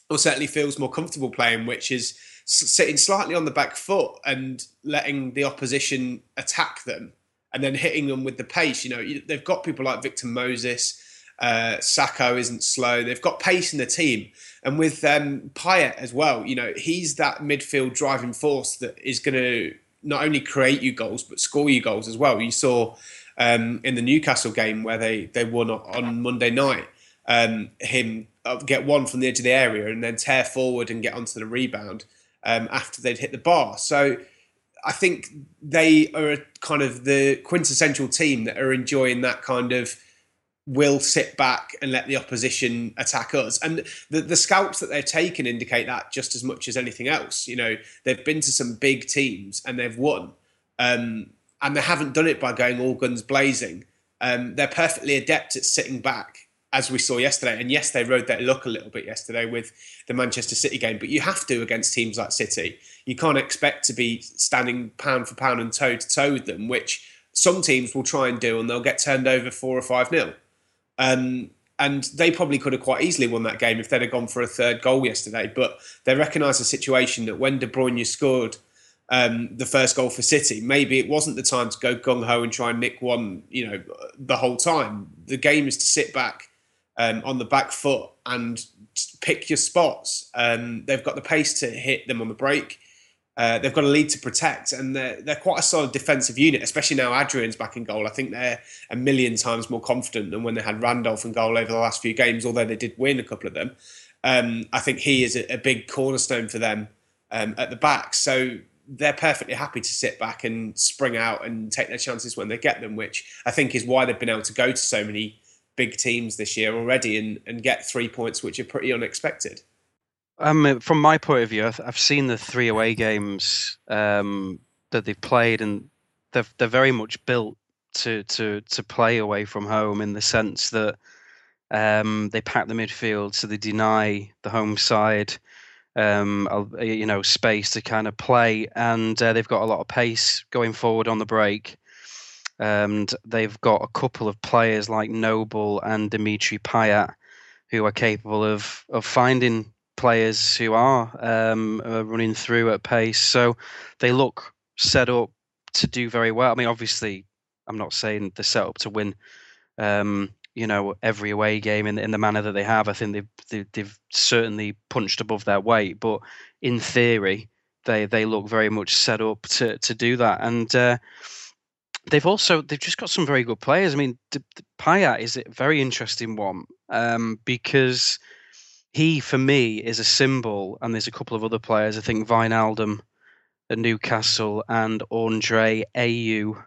or certainly feels more comfortable playing, which is sitting slightly on the back foot and letting the opposition attack them and then hitting them with the pace. You know, they've got people like Victor Moses. Uh, Sakho isn't slow. They've got pace in the team, and with um, Payet as well. You know, he's that midfield driving force that is going to not only create you goals but score you goals as well. You saw um, in the Newcastle game where they they won on Monday night. Um, him uh, get one from the edge of the area and then tear forward and get onto the rebound um, after they'd hit the bar. So I think they are kind of the quintessential team that are enjoying that kind of will sit back and let the opposition attack us. And the, the scouts that they're taking indicate that just as much as anything else. You know, they've been to some big teams and they've won. Um, and they haven't done it by going all guns blazing. Um, they're perfectly adept at sitting back, as we saw yesterday. And yes, they rode their luck a little bit yesterday with the Manchester City game, but you have to against teams like City. You can't expect to be standing pound for pound and toe to toe with them, which some teams will try and do, and they'll get turned over four or five nil. Um, and they probably could have quite easily won that game if they'd have gone for a third goal yesterday. But they recognise the situation that when De Bruyne scored um, the first goal for City, maybe it wasn't the time to go gung ho and try and nick one, you know, the whole time. The game is to sit back um, on the back foot and pick your spots. Um, they've got the pace to hit them on the break. Uh, they've got a lead to protect, and they're, they're quite a solid defensive unit, especially now Adrian's back in goal. I think they're a million times more confident than when they had Randolph in goal over the last few games, although they did win a couple of them. Um, I think he is a, a big cornerstone for them um, at the back. So they're perfectly happy to sit back and spring out and take their chances when they get them, which I think is why they've been able to go to so many big teams this year already and, and get three points, which are pretty unexpected. Um, from my point of view, I've- seen the three away games um, that they've played, and they're they're very much built to to to play away from home in the sense that um, they pack the midfield, so they deny the home side, um, you know, space to kind of play, and uh, they've got a lot of pace going forward on the break. And they've got a couple of players like Noble and Dimitri Payet who are capable of of finding players who are um, running through at pace. So they look set up to do very well. I mean, obviously, I'm not saying they're set up to win. Um, you know, every away game in in the manner that they have. I think they've they've, they've certainly punched above their weight. But in theory, they they look very much set up to to do that. And uh, they've also they've just got some very good players. I mean, D- D- Payet is a very interesting one um, because he, for me, is a symbol, and there's a couple of other players. I think Wijnaldum at Newcastle and Andre Ayew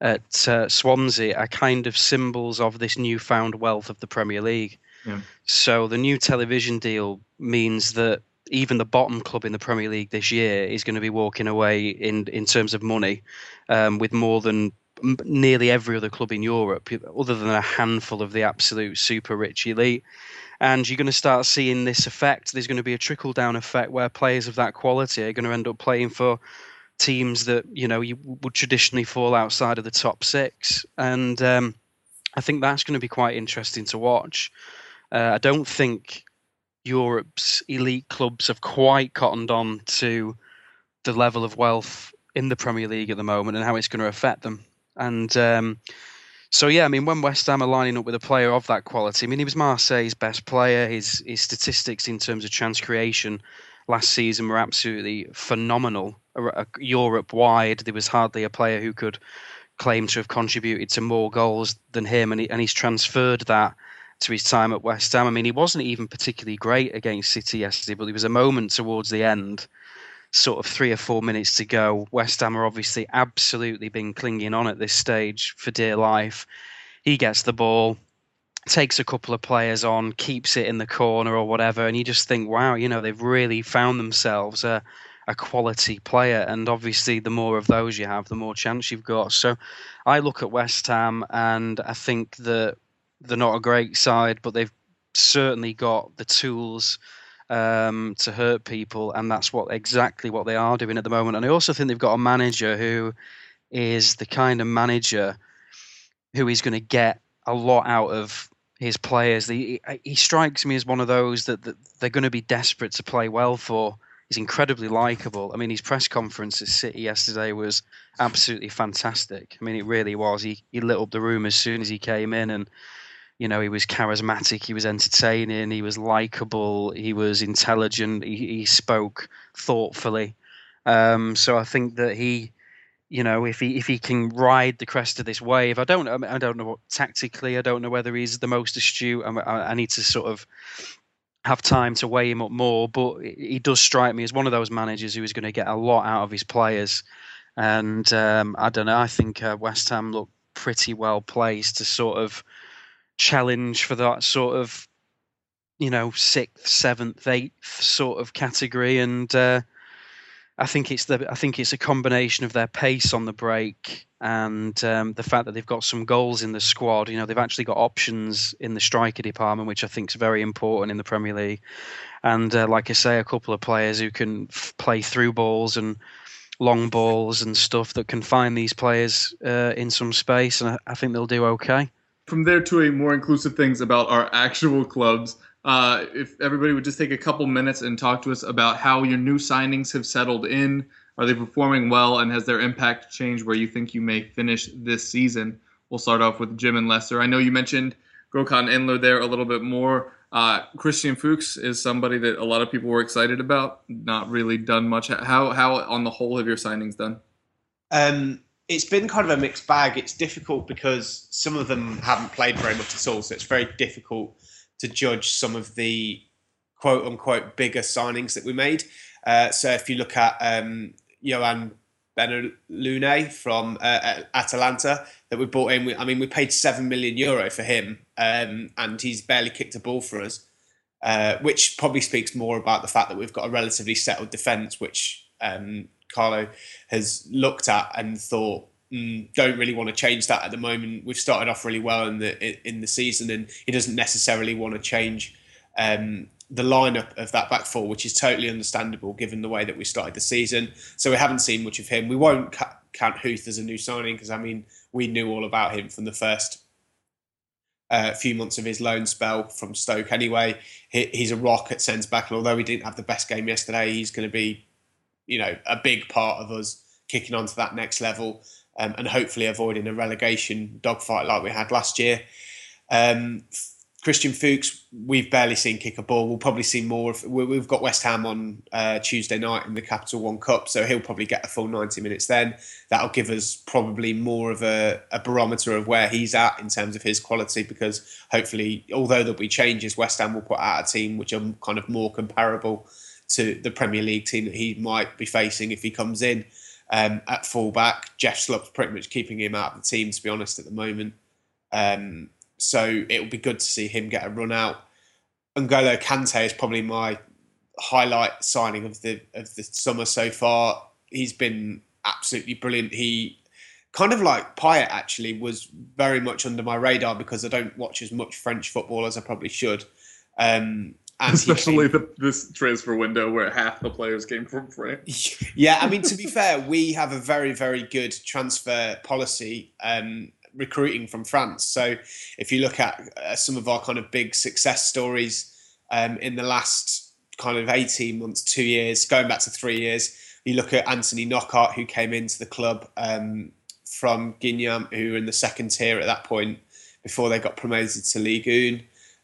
at uh, Swansea are kind of symbols of this newfound wealth of the Premier League. Yeah. So the new television deal means that even the bottom club in the Premier League this year is going to be walking away in in terms of money um, with more than nearly every other club in Europe, other than a handful of the absolute super rich elite. And you're going to start seeing this effect. There's going to be a trickle down effect where players of that quality are going to end up playing for teams that you know you would traditionally fall outside of the top six, and um, I think that's going to be quite interesting to watch. Uh, I don't think Europe's elite clubs have quite cottoned on to the level of wealth in the Premier League at the moment and how it's going to affect them. And um, so, yeah, I mean, when West Ham are lining up with a player of that quality, I mean, he was Marseille's best player. His his statistics in terms of chance creation last season were absolutely phenomenal. Europe wide, there was hardly a player who could claim to have contributed to more goals than him, and, he, and he's transferred that to his time at West Ham. I mean, he wasn't even particularly great against City yesterday, but there was a moment towards the end, sort of three or four minutes to go. West Ham are obviously absolutely been clinging on at this stage for dear life. He gets the ball, takes a couple of players on, keeps it in the corner or whatever, and you just think, wow, you know, they've really found themselves a, a quality player. And obviously, the more of those you have, the more chance you've got. So I look at West Ham and I think that they're not a great side, but they've certainly got the tools um, to hurt people, and that's what exactly what they are doing at the moment. And I also think they've got a manager who is the kind of manager who is going to get a lot out of his players. He, he strikes me as one of those that, that they're going to be desperate to play well for. He's incredibly likable. I mean, his press conference at City yesterday was absolutely fantastic. I mean, it really was. He he lit up the room as soon as he came in, and you know, he was charismatic, he was entertaining, he was likable, he was intelligent, he, he spoke thoughtfully. Um, so I think that he, you know, if he if he can ride the crest of this wave, I don't I, don't know what tactically, I don't know whether he's the most astute. I, I need to sort of have time to weigh him up more, but he does strike me as one of those managers who is going to get a lot out of his players. And um, I don't know. I think uh, West Ham look pretty well placed to sort of challenge for that sort of, you know, sixth, seventh, eighth sort of category. And uh, I think it's the I think it's a combination of their pace on the break and um, the fact that they've got some goals in the squad. You know, they've actually got options in the striker department, which I think is very important in the Premier League. And uh, like I say, a couple of players who can f- play through balls and long balls and stuff that can find these players uh, in some space, and I, I think they'll do okay. From there to a more inclusive things about our actual clubs. Uh, if everybody would just take a couple minutes and talk to us about how your new signings have settled in, are they performing well, and has their impact changed where you think you may finish this season? We'll start off with Jim and Leicester. I know you mentioned Gökhan Inler there a little bit more. Uh, Christian Fuchs is somebody that a lot of people were excited about. Not really done much. How how on the whole have your signings done? Um, it's been kind of a mixed bag. It's difficult because some of them haven't played very much at all, so it's very difficult to judge some of the quote unquote bigger signings that we made. Uh, so if you look at um, Yohan Benalouane from uh, Atalanta that we bought in, I mean, we paid seven million euro for him, um, and he's barely kicked a ball for us, uh, which probably speaks more about the fact that we've got a relatively settled defence, which um, Carlo has looked at and thought. Mm, don't really want to change that at the moment. We've started off really well in the in the season, and he doesn't necessarily want to change um, the lineup of that back four, which is totally understandable given the way that we started the season. So we haven't seen much of him. We won't ca- count Huth as a new signing because I mean we knew all about him from the first uh, few months of his loan spell from Stoke. Anyway, he, he's a rock at centre back, and although he didn't have the best game yesterday, he's going to be, you know, a big part of us kicking on to that next level um, and hopefully avoiding a relegation dogfight like we had last year. Um, Christian Fuchs, we've barely seen kick a ball. We'll probably see more. Of, we've got West Ham on uh, Tuesday night in the Capital One Cup, so he'll probably get a full 90 minutes then. That'll give us probably more of a, a barometer of where he's at in terms of his quality, because hopefully, although there'll be changes, West Ham will put out a team which are kind of more comparable to the Premier League team that he might be facing if he comes in. Um, at fullback, Jeff Schlupp's pretty much keeping him out of the team, to be honest, at the moment. Um, so it will be good to see him get a run out. N'Golo Kante is probably my highlight signing of the of the summer so far. He's been absolutely brilliant. He kind of like Payet actually was very much under my radar because I don't watch as much French football as I probably should. Um, Especially the, this transfer window where half the players came from France. Yeah, I mean to be fair, we have a very very good transfer policy. Um, recruiting from France. So if you look at uh, some of our kind of big success stories um, in the last kind of 18 months, two years, going back to three years, you look at Anthony Knockaert, who came into the club um, from Guingamp, who were in the second tier at that point before they got promoted to Ligue 1.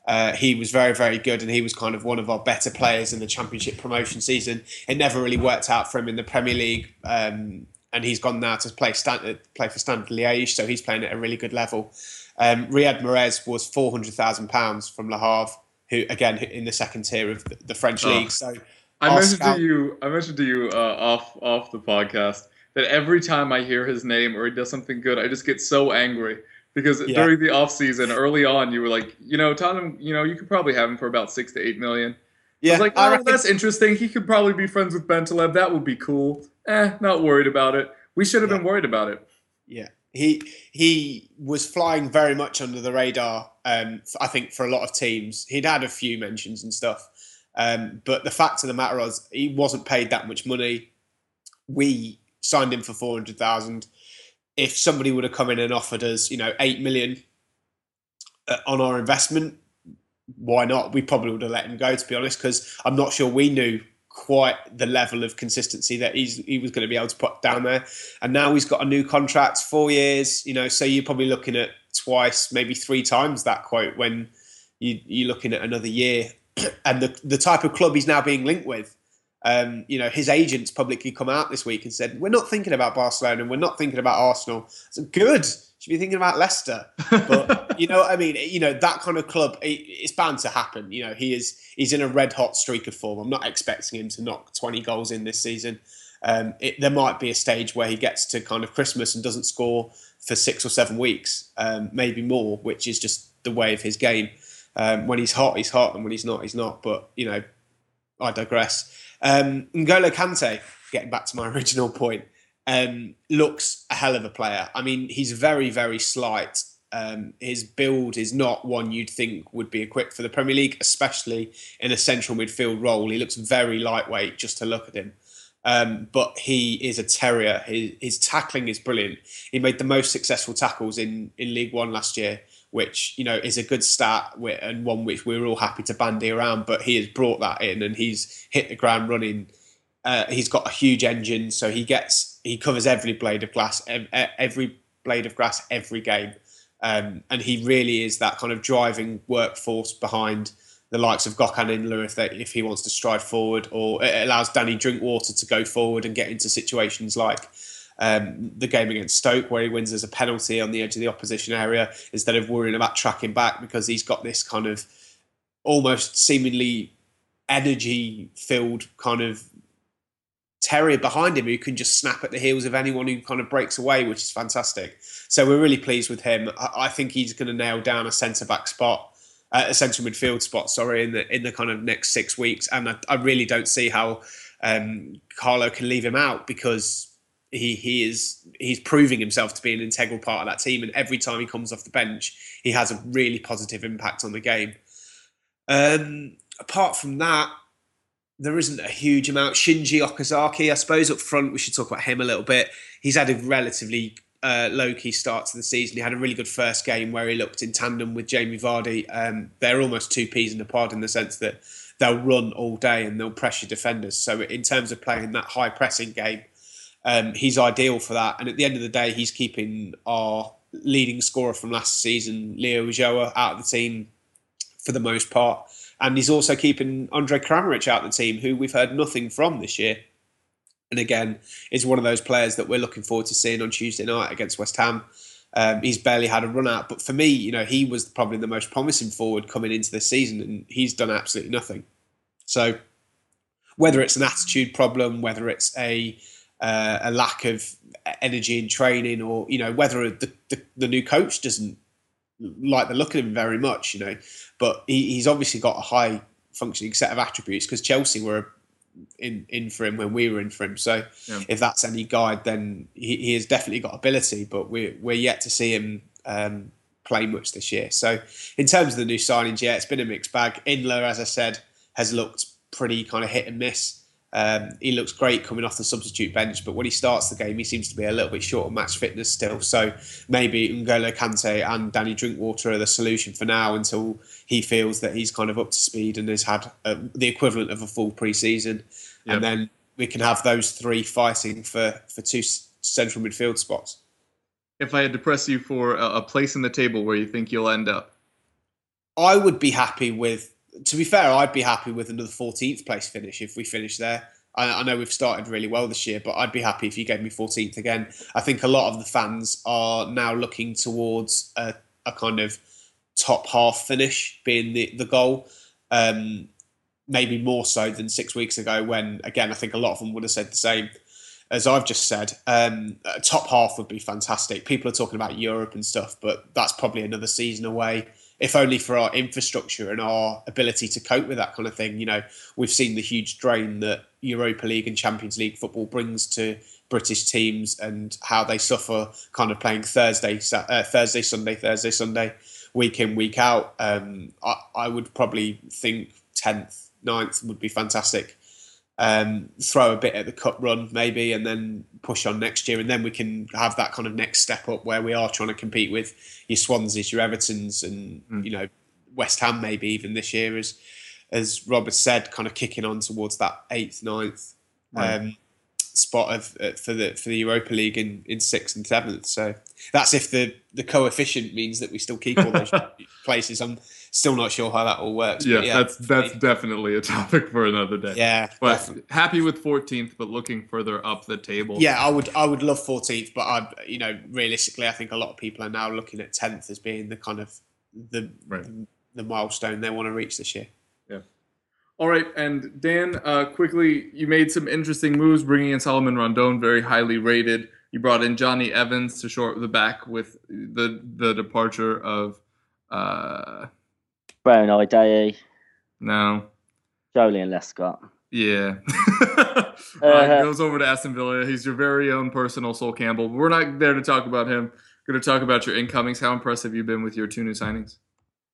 Uh, he was very, very good, and he was kind of one of our better players in the Championship promotion season. It never really worked out for him in the Premier League. Um, and he's gone now to play Standard, play for Standard Liège, so he's playing at a really good level. Um, Riyad Mahrez was four hundred thousand pounds from Le Havre, who again in the second tier of the, French oh. league. So I mentioned scout- to you, I mentioned to you uh, off off the podcast that every time I hear his name or he does something good, I just get so angry because yeah. during the off season, early on, you were like, you know, Tottenham, you know, you could probably have him for about six to eight million. Yeah, I was like, oh, reckon- that's interesting. He could probably be friends with Bentaleb. That would be cool. Eh, not worried about it. We should have yeah. been worried about it. Yeah, he he was flying very much under the radar. Um, I think for a lot of teams, he'd had a few mentions and stuff, um, but the fact of the matter was he wasn't paid that much money. We signed him for four hundred thousand. If somebody would have come in and offered us, you know, eight million uh, on our investment, why not? We probably would have let him go, to be honest, because I'm not sure we knew quite the level of consistency that he's he was going to be able to put down there. And now he's got a new contract, four years. You know, so you're probably looking at twice, maybe three times that quote when you, you're looking at another year. and the the type of club he's now being linked with. Um, you know, his agents publicly come out this week and said, "We're not thinking about Barcelona, and we're not thinking about Arsenal." So good. Should be thinking about Leicester. But you know what I mean? You know that kind of club. It, it's bound to happen. You know he is. He's in a red hot streak of form. I'm not expecting him to knock 20 goals in this season. Um, it, there might be a stage where he gets to kind of Christmas and doesn't score for six or seven weeks, um, maybe more, which is just the way of his game. Um, when he's hot, he's hot, and when he's not, he's not. But you know, I digress. Um, N'Golo Kante, getting back to my original point, um, looks a hell of a player. I mean, he's very, very slight. Um, his build is not one you'd think would be equipped for the Premier League, especially in a central midfield role. He looks very lightweight just to look at him. Um, but he is a terrier. His, his, tackling is brilliant. He made the most successful tackles in, in League One last year, which you know is a good stat and one which we're all happy to bandy around. But he has brought that in and he's hit the ground running. Uh, he's got a huge engine, so he gets he covers every blade of glass, every blade of grass, every game, um, and he really is that kind of driving workforce behind the likes of Gökhan Inler if they, if he wants to stride forward, or it allows Danny Drinkwater to go forward and get into situations like um, the game against Stoke, where he wins as a penalty on the edge of the opposition area instead of worrying about tracking back because he's got this kind of almost seemingly energy filled kind of terrier behind him who can just snap at the heels of anyone who kind of breaks away, which is fantastic. So we're really pleased with him. I, think he's going to nail down a centre back spot. Uh, a central midfield spot, sorry, in the in the kind of next six weeks, and I, I really don't see how um, Carlo can leave him out because he he is he's proving himself to be an integral part of that team, and every time he comes off the bench, he has a really positive impact on the game. Um, apart from that, there isn't a huge amount. Shinji Okazaki, I suppose, up front, we should talk about him a little bit. He's had a relatively uh, low key start to the season. He had a really good first game where he looked in tandem with Jamie Vardy. Um, they're almost two peas in a pod in the sense that they'll run all day and they'll pressure defenders. So, in terms of playing that high pressing game, um, he's ideal for that. And at the end of the day, he's keeping our leading scorer from last season, Leo Ulloa, out of the team for the most part. And he's also keeping Andre Kramaric out of the team, who we've heard nothing from this year. And again, is one of those players that we're looking forward to seeing on Tuesday night against West Ham. Um, he's barely had a run out, but for me, you know, he was probably the most promising forward coming into this season, and he's done absolutely nothing. So, whether it's an attitude problem, whether it's a uh, a lack of energy in training, or you know whether the, the, the, new coach doesn't like the look of him very much, you know. But he, he's obviously got a high functioning set of attributes because Chelsea were in in for him when we were in for him. So yeah. if that's any guide, then he, he has definitely got ability, but we're we're yet to see him. Um, play much this year. So, in terms of the new signings, yeah, it's been a mixed bag. Inler, as I said, has looked pretty kind of hit and miss. Um, he looks great coming off the substitute bench, but when he starts the game, he seems to be a little bit short of match fitness still. So maybe N'Golo Kante and Danny Drinkwater are the solution for now until he feels that he's kind of up to speed and has had uh, the equivalent of a full pre-season, yep. and then we can have those three fighting for for two central midfield spots. If I had to press you for a, a place in the table where you think you'll end up, I would be happy with to be fair, I'd be happy with another 14th place finish if we finish there. I, I, know we've started really well this year, but I'd be happy if you gave me 14th again. I think a lot of the fans are now looking towards a, a kind of top half finish being the, the goal. Um, maybe more so than six weeks ago, when again, I think a lot of them would have said the same as I've just said. Um, top half would be fantastic. People are talking about Europe and stuff, but that's probably another season away if only for our infrastructure and our ability to cope with that kind of thing. You know, we've seen the huge drain that Europa League and Champions League football brings to British teams and how they suffer kind of playing Thursday, uh, Thursday, Sunday, Thursday, Sunday, week in, week out. Um, I, I would probably think 10th, 9th would be fantastic. Um, throw a bit at the cup run maybe, and then push on next year, and then we can have that kind of next step up where we are trying to compete with your Swanseas, your Evertons, and you know West Ham maybe even this year as as Robert said, kind of kicking on towards that eighth, ninth Right. um, spot of uh, for the for the Europa League in, in sixth and seventh. So that's if the the coefficient means that we still keep all those places. I'm still not sure how that all works. Yeah, but that's that's definitely a topic for another day. yeah, But definitely. happy with 14th, but looking further up the table. Yeah, I would I would love 14th, but I you know realistically, I think a lot of people are now looking at 10th as being the kind of the Right. the milestone they want to reach this year. Yeah. All right, and Dan, uh, quickly, you made some interesting moves, bringing in Salomon Rondon, very highly rated. You brought in Jonny Evans to short the back with the the departure of uh, Brown Ideye, no, Joleon Lescott. yeah. uh, goes over to Aston Villa. He's your very own personal Sol Campbell. We're not there to talk about him. We're Going to talk about your incomings. How impressed have you been with your two new signings?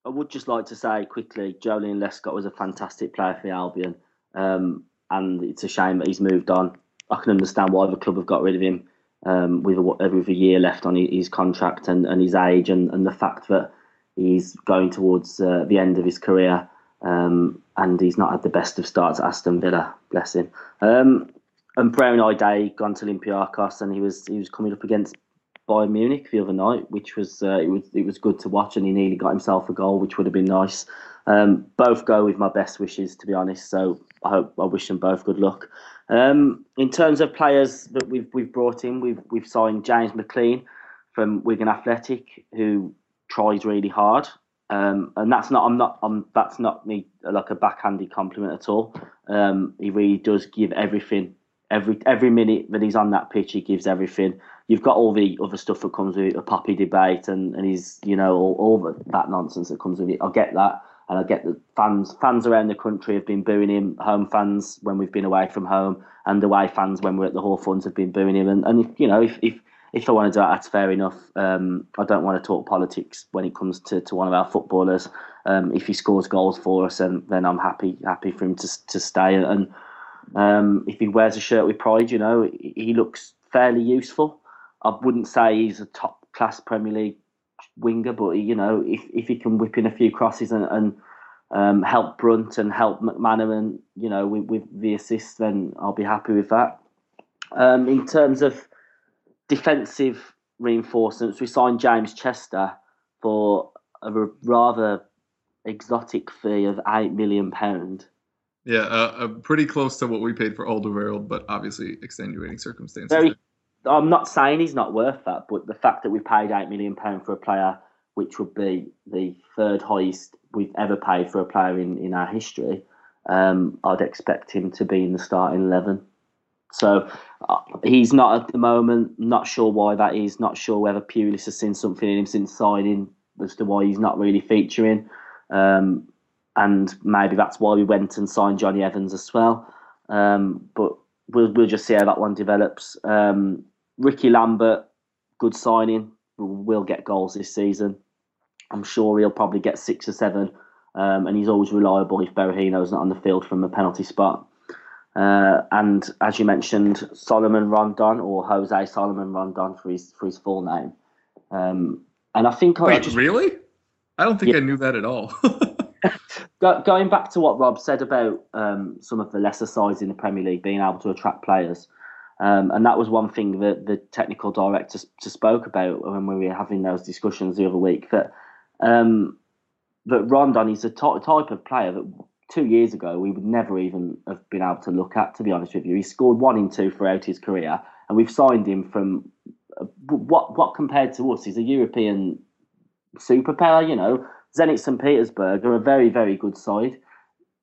I would just like to say quickly, Joleon Lescott was a fantastic player for the Albion, um, and it's a shame that he's moved on. I can understand why the club have got rid of him um, with, a, with a year left on his contract and, and his age, and, and the fact that he's going towards uh, the end of his career, um, and he's not had the best of starts at Aston Villa. Bless him. Um, and Brown Ideye gone to Olympiacos, and he was he was coming up against Bayern Munich the other night, which was uh, it was it was good to watch, and he nearly got himself a goal, which would have been nice. Um, both go with my best wishes, to be honest. So I hope I wish them both good luck. Um, in terms of players that we've we've brought in, we've we've signed James McClean from Wigan Athletic, who tries really hard, um, and that's not I'm not I'm that's not me like a backhanded compliment at all. Um, he really does give everything every every minute that he's on that pitch. He gives everything you've got all the other stuff that comes with it, a poppy debate and, and he's you know all, all the, that nonsense that comes with it. I get that, and I get that fans fans around the country have been booing him. Home fans when we've been away from home, and away fans when we're at the Hawthorns have been booing him. And, and you know if if if I want to do that, that's fair enough. Um, I don't want to talk politics when it comes to, to one of our footballers. Um, if he scores goals for us, and then I'm happy happy for him to to stay. And um, if he wears a shirt with pride, you know, he looks fairly useful. I wouldn't say he's a top class Premier League winger, but you know, if if he can whip in a few crosses and, and um, help Brunt and help McManaman, you know, with, with the assist, then I'll be happy with that. Um, in terms of defensive reinforcements, we signed James Chester for a rather exotic fee of eight million pound. Yeah, uh, uh, pretty close to what we paid for Alderweireld, but obviously extenuating circumstances. Very. I'm not saying he's not worth that, but the fact that we paid eight million pound for a player, which would be the third highest we've ever paid for a player in, in our history, um, I'd expect him to be in the starting eleven. So he's not at the moment. Not sure why that is. Not sure whether Pulis has seen something in him since signing as to why he's not really featuring. Um, and maybe that's why we went and signed Jonny Evans as well. Um, but we'll we'll just see how that one develops. Um, Ricky Lambert, good signing. Will, get goals this season. I'm sure he'll probably get six or seven, um, and he's always reliable if Berahino's not on the field from a penalty spot. Uh, and as you mentioned, Salomon Rondon or Jose Salomon Rondon for his for his full name. Um, and I think I just, really? I don't think Yeah. I knew that at all. Go, going back to what Rob said about um, some of the lesser sides in the Premier League being able to attract players, um, and that was one thing that the technical director spoke about when we were having those discussions the other week. That um, that Rondon is a type of player that two years ago we would never even have been able to look at. To be honest with you, he scored one in two throughout his career, and we've signed him from uh, what what compared to us, he's a European superpower. You know, Zenit St Petersburg are a very very good side.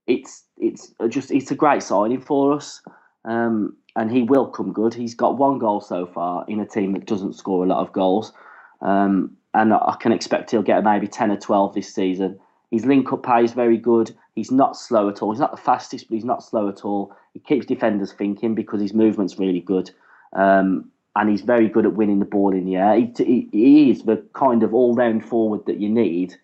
It's it's just it's a great signing for us, um, and he will come good. He's got one goal so far in a team that doesn't score a lot of goals, um, and I can expect he'll get maybe ten or twelve this season. His link up play is very good. He's not slow at all. He's not the fastest, but he's not slow at all. He keeps defenders thinking because his movement's really good. Um, and he's very good at winning the ball in the air. He, he, he is the kind of all-round forward that you need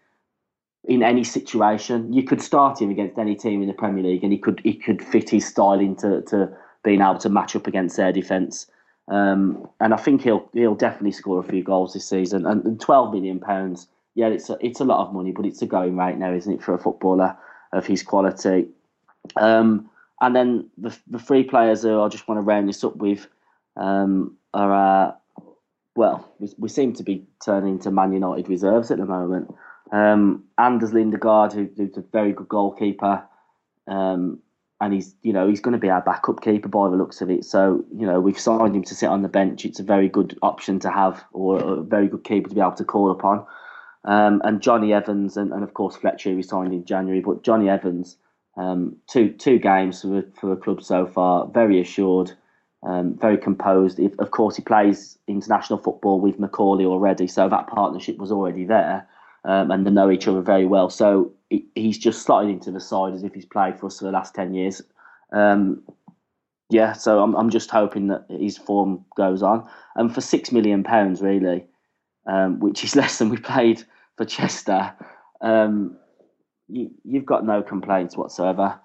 in any situation. You could start him against any team in the Premier League, and he could he could fit his style into to being able to match up against their defence. Um, and I think he'll he'll definitely score a few goals this season. And, and twelve million pounds, yeah, it's a, it's a lot of money, but it's a going rate now, isn't it, for a footballer of his quality? Um, and then the the three players who I just want to round this up with um, are uh, well, we, we seem to be turning into Man United reserves at the moment. Um, Anders Lindegaard, who, who's a very good goalkeeper, um, and he's you know he's going to be our backup keeper by the looks of it. So you know we've signed him to sit on the bench. It's a very good option to have, or a very good keeper to be able to call upon. Um, and Jonny Evans, and, and of course Fletcher, we signed in January. But Jonny Evans, um, two two games for for the club so far, very assured, um, very composed. If, of course, he plays international football with McAuley already, so that partnership was already there, um, and they know each other very well. So he, he's just slotted into the side as if he's played for us for the last ten years. Um, yeah, so I'm I'm just hoping that his form goes on, and for six million pounds, really, um, which is less than we paid for Chester. Um, you, you've got no complaints whatsoever.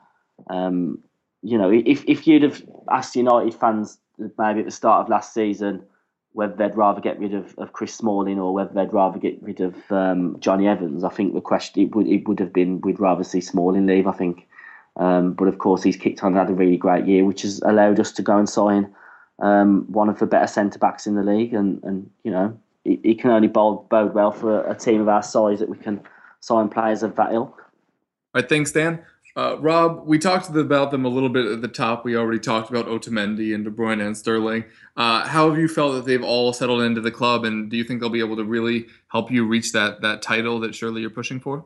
Um, you know, if if you'd have asked United fans maybe at the start of last season whether they'd rather get rid of, of Chris Smalling or whether they'd rather get rid of um, Jonny Evans, I think the question it would it would have been we'd rather see Smalling leave. I think, um, but of course he's kicked on and had a really great year, which has allowed us to go and sign um, one of the better centre backs in the league, and and you know it, it can only bode, bode well for a, a team of our size that we can sign players of that ilk. All right, thanks, Dan. Uh, Rob, we talked about them a little bit at the top. We already talked about Otamendi and De Bruyne and Sterling. Uh, how have you felt that they've all settled into the club, and do you think they'll be able to really help you reach that that title that surely you're pushing for?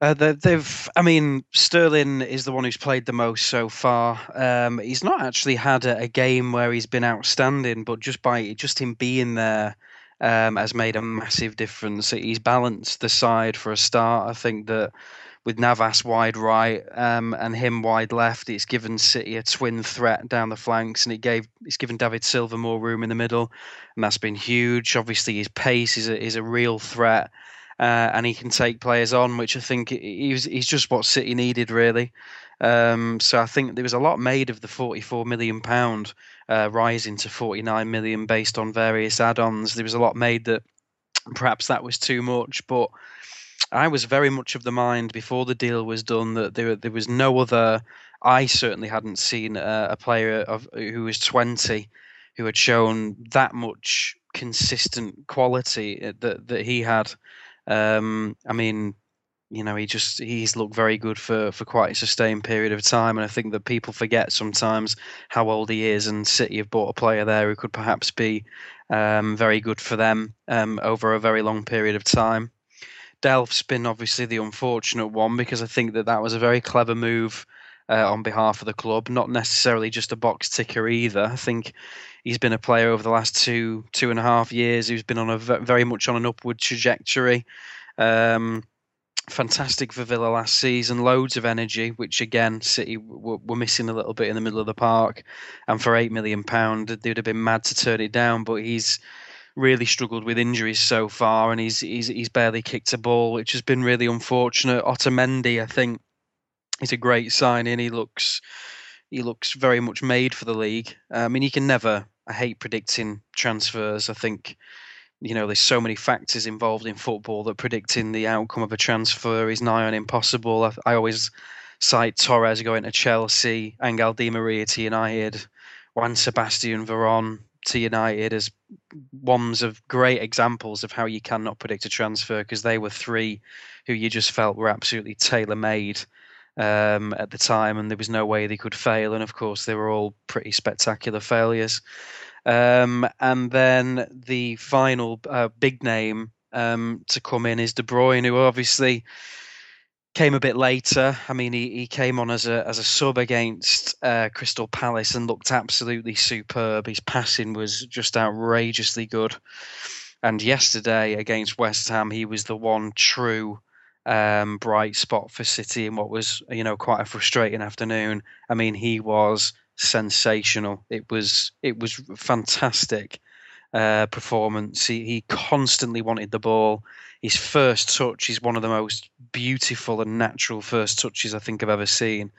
Uh, they- they've, I mean, Sterling is the one who's played the most so far. Um, he's not actually had a, a game where he's been outstanding, but just by just him being there um, has made a massive difference. He's balanced the side for a start. I think that with Navas wide right um, and him wide left, it's given City a twin threat down the flanks, and it gave it's given David Silva more room in the middle, and that's been huge. Obviously, his pace is a, is a real threat. Uh, and he can take players on, which I think he's he's just what City needed really. Um, so I think there was a lot made of the 44 million pound uh, rising to 49 million based on various add-ons. There was a lot made that perhaps that was too much, but I was very much of the mind before the deal was done that there there was no other. I certainly hadn't seen a, a player of who was 20 who had shown that much consistent quality uh, that that he had. Um, I mean, you know, he just he's looked very good for for quite a sustained period of time, and I think that people forget sometimes how old he is. And City have bought a player there who could perhaps be um, very good for them um, over a very long period of time. Delph's been obviously the unfortunate one because I think that that was a very clever move uh, on behalf of the club, not necessarily just a box ticker either. I think he's been a player over the last two two and a half years who's been on a very much on an upward trajectory. Um, fantastic for Villa last season, loads of energy, which again City were, missing a little bit in the middle of the park. And for eight million pound, they'd have been mad to turn it down. But he's really struggled with injuries so far, and he's he's he's barely kicked a ball, which has been really unfortunate. Otamendi, I think, is a great signing. He looks he looks very much made for the league. I mean, you can never. I hate predicting transfers. I think you know there's so many factors involved in football that predicting the outcome of a transfer is nigh on impossible. I, I always cite Torres going to Chelsea, Angel Di Maria to United, Juan Sebastian Veron to United as ones of great examples of how you cannot predict a transfer because they were three who you just felt were absolutely tailor made um, at the time, and there was no way they could fail. And of course, they were all pretty spectacular failures. Um, and then the final uh, big name um, to come in is De Bruyne, who obviously came a bit later. I mean, he, he came on as a as a sub against uh, Crystal Palace and looked absolutely superb. His passing was just outrageously good. And yesterday against West Ham, he was the one true um, bright spot for City in what was, you know, quite a frustrating afternoon. I mean, he was sensational. It was it was fantastic uh, performance. He he constantly wanted the ball. His first touch is one of the most beautiful and natural first touches I think I've ever seen,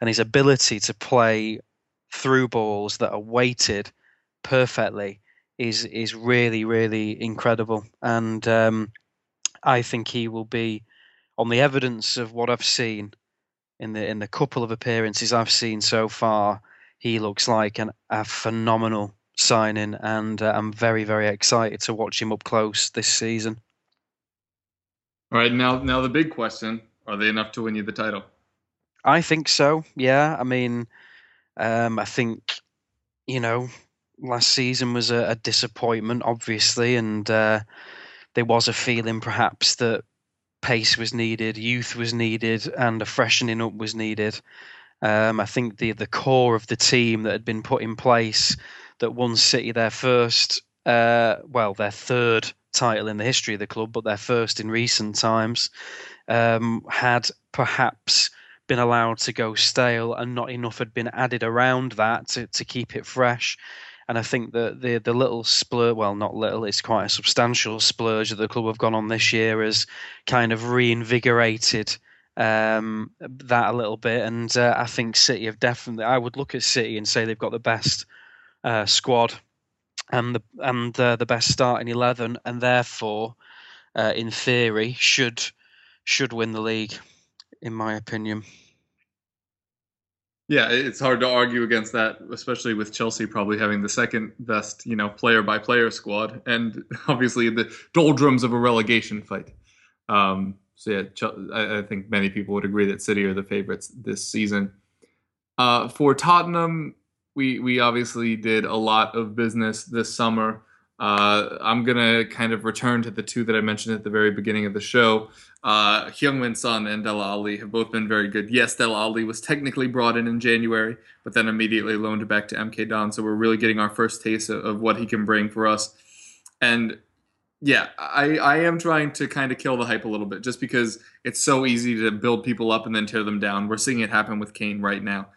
and his ability to play through balls that are weighted perfectly is is really really incredible. And um, I think he will be on the evidence of what I've seen in the in the couple of appearances I've seen so far. He looks like an, a phenomenal signing, and uh, I'm very very excited to watch him up close this season. All right, now now the big question: Are they enough to win you the title? I think so. Yeah, I mean, um, I think you know, last season was a, a disappointment, obviously, and uh, there was a feeling perhaps that pace was needed, youth was needed, and a freshening up was needed. Um, I think the the core of the team that had been put in place that won City their first, uh, well, their third title in the history of the club, but their first in recent times, um, had perhaps been allowed to go stale and not enough had been added around that to, to keep it fresh. And I think that the the little splurge, well, not little, it's quite a substantial splurge that the club have gone on this year has kind of reinvigorated um, that a little bit. And uh, I think City have definitely, I would look at City and say they've got the best uh, squad and the and uh, the best starting eleven, and therefore, uh, in theory, should should win the league, in my opinion. Yeah, it's hard to argue against that, especially with Chelsea probably having the second best, you know, player by player squad, and obviously the doldrums of a relegation fight. Um, so yeah, I, think many people would agree that City are the favorites this season. Uh, for Tottenham, we we obviously did a lot of business this summer. Uh, I'm gonna kind of return to the two that I mentioned at the very beginning of the show. Uh, Heung-min Son and Dele Alli have both been very good. Yes, Dele Alli was technically brought in in January, but then immediately loaned back to MK Don. So we're really getting our first taste of, of what he can bring for us. And yeah, I, I am trying to kind of kill the hype a little bit just because it's so easy to build people up and then tear them down. We're seeing it happen with Kane right now.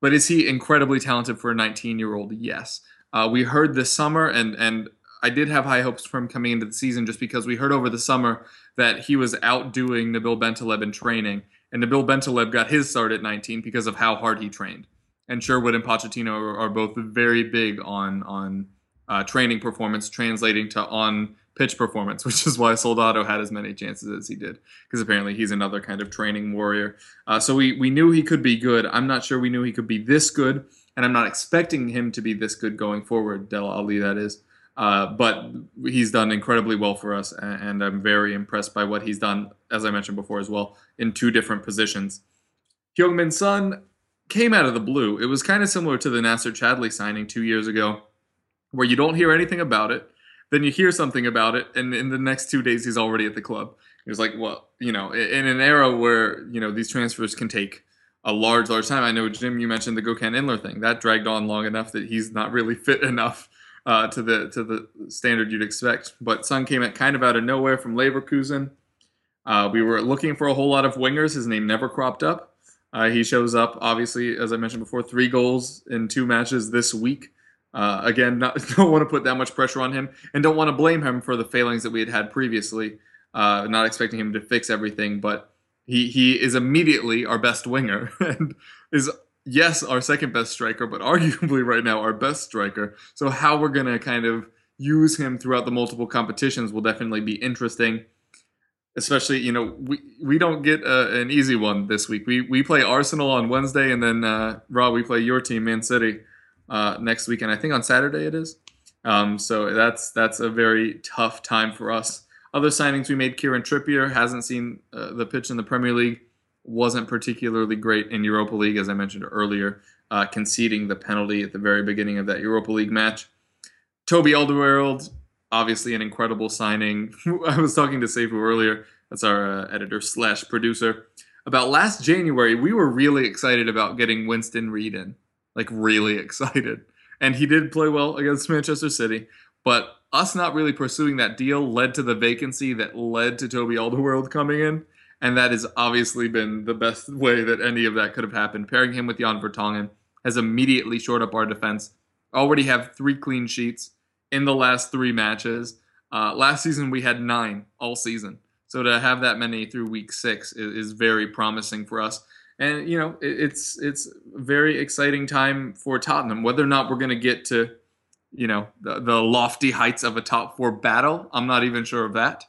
But is he incredibly talented for a 19 year old? Yes. Uh, we heard this summer, and and I did have high hopes for him coming into the season just because we heard over the summer that he was outdoing Nabil Bentaleb in training, and Nabil Bentaleb got his start at 19 because of how hard he trained. And Sherwood and Pochettino are, are both very big on on uh, training performance translating to on pitch performance, which is why Soldado had as many chances as he did, because apparently he's another kind of training warrior. Uh, so we we knew he could be good. I'm not sure we knew he could be this good, and I'm not expecting him to be this good going forward. Dele Alli, that is. Uh, but he's done incredibly well for us, and, I'm very impressed by what he's done, as I mentioned before as well, in two different positions. Heung-min Son came out of the blue. It was kind of similar to the Nacer Chadli signing two years ago, where you don't hear anything about it, then you hear something about it, and in the next two days he's already at the club. Was like, well, you know, in an era where you know these transfers can take a large, large time. I know Jim, you mentioned the Gökhan Inler thing that dragged on long enough that he's not really fit enough uh, to the to the standard you'd expect. But Son came at kind of out of nowhere from Leverkusen. Uh, we were looking for a whole lot of wingers. His name never cropped up. Uh, he shows up, obviously, as I mentioned before, three goals in two matches this week. Uh, again, not, don't want to put that much pressure on him, and don't want to blame him for the failings that we had had previously. Uh, not expecting him to fix everything, but he he is immediately our best winger and is yes, our second best striker, but arguably right now our best striker. So how we're gonna kind of use him throughout the multiple competitions will definitely be interesting. Especially, you know, we we don't get uh, an easy one this week. We we play Arsenal on Wednesday, and then uh, Raw we play your team, Man City, uh, next weekend. I think on Saturday it is. Um, so that's that's a very tough time for us. Other signings we made: Kieran Trippier hasn't seen uh, the pitch in the Premier League wasn't particularly great in Europa League, as I mentioned earlier, uh, conceding the penalty at the very beginning of that Europa League match. Toby Alderweireld, obviously an incredible signing. I was talking to Seifu earlier, that's our uh, editor slash producer, about last January. We were really excited about getting Winston Reid in, like really excited. And he did play well against Manchester City, but us not really pursuing that deal led to the vacancy that led to Toby Alderweireld coming in and that has obviously been the best way that any of that could have happened. Pairing him with Jan Vertonghen, has immediately shored up our defense. Already have three clean sheets in the last three matches. Uh, last season we had nine all season, so to have that many through week six is, is very promising for us. And you know it, it's it's a very exciting time for Tottenham. Whether or not we're going to get to you know the, the lofty heights of a top four battle, I'm not even sure of that.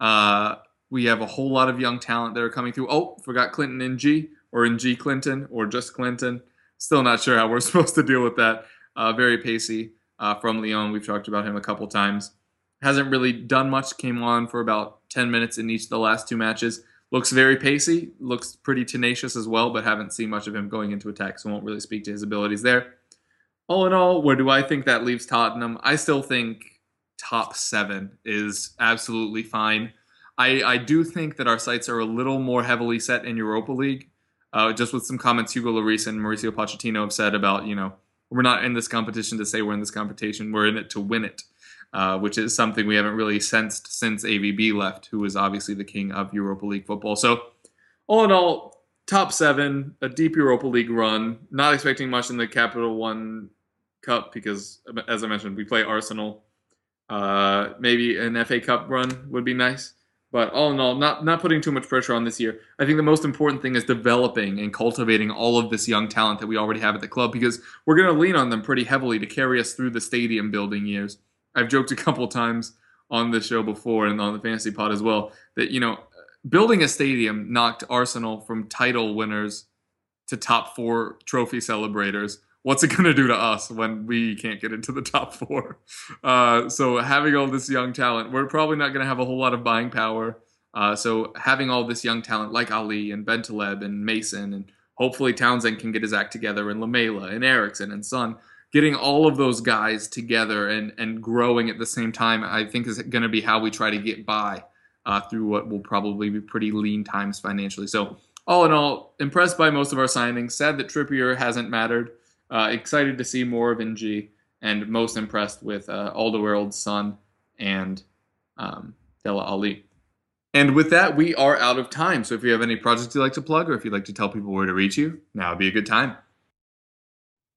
Uh, we have a whole lot of young talent that are coming through. Oh, forgot Clinton N'Jie or N'Jie Clinton or just Clinton. Still not sure how we're supposed to deal with that. Uh, very pacey uh, from Lyon. We've talked about him a couple times. Hasn't really done much. Came on for about 10 minutes in each of the last two matches. Looks very pacey. Looks pretty tenacious as well, but haven't seen much of him going into attack, so won't really speak to his abilities there. All in all, where do I think that leaves Tottenham? I still think top seven is absolutely fine. I, I do think that our sights are a little more heavily set in Europa League, uh, just with some comments Hugo Lloris and Mauricio Pochettino have said about, you know, we're not in this competition to say we're in this competition, we're in it to win it, uh, which is something we haven't really sensed since AVB left, who was obviously the king of Europa League football. So, all in all, top seven, a deep Europa League run, not expecting much in the Capital One Cup because, as I mentioned, we play Arsenal. Uh, maybe an FA Cup run would be nice. But all in all, not not putting too much pressure on this year. I think the most important thing is developing and cultivating all of this young talent that we already have at the club because we're going to lean on them pretty heavily to carry us through the stadium building years. I've joked a couple times on the show before and on the fantasy pod as well that you know building a stadium knocked Arsenal from title winners to top four trophy celebrators what's it going to do to us when we can't get into the top four? Uh, so having all this young talent, we're probably not going to have a whole lot of buying power. Uh, so having all this young talent like Alli and Bentaleb and Mason and hopefully Townsend can get his act together and Lamela and Eriksen and Son, getting all of those guys together and, and growing at the same time, I think is going to be how we try to get by uh, through what will probably be pretty lean times financially. So all in all, impressed by most of our signings. Sad that Trippier hasn't mattered. Uh, excited to see more of N'Jie, and most impressed with uh, Alderweireld's son and um, Dele Alli. And with that, we are out of time. So if you have any projects you'd like to plug, or if you'd like to tell people where to reach you, now would be a good time.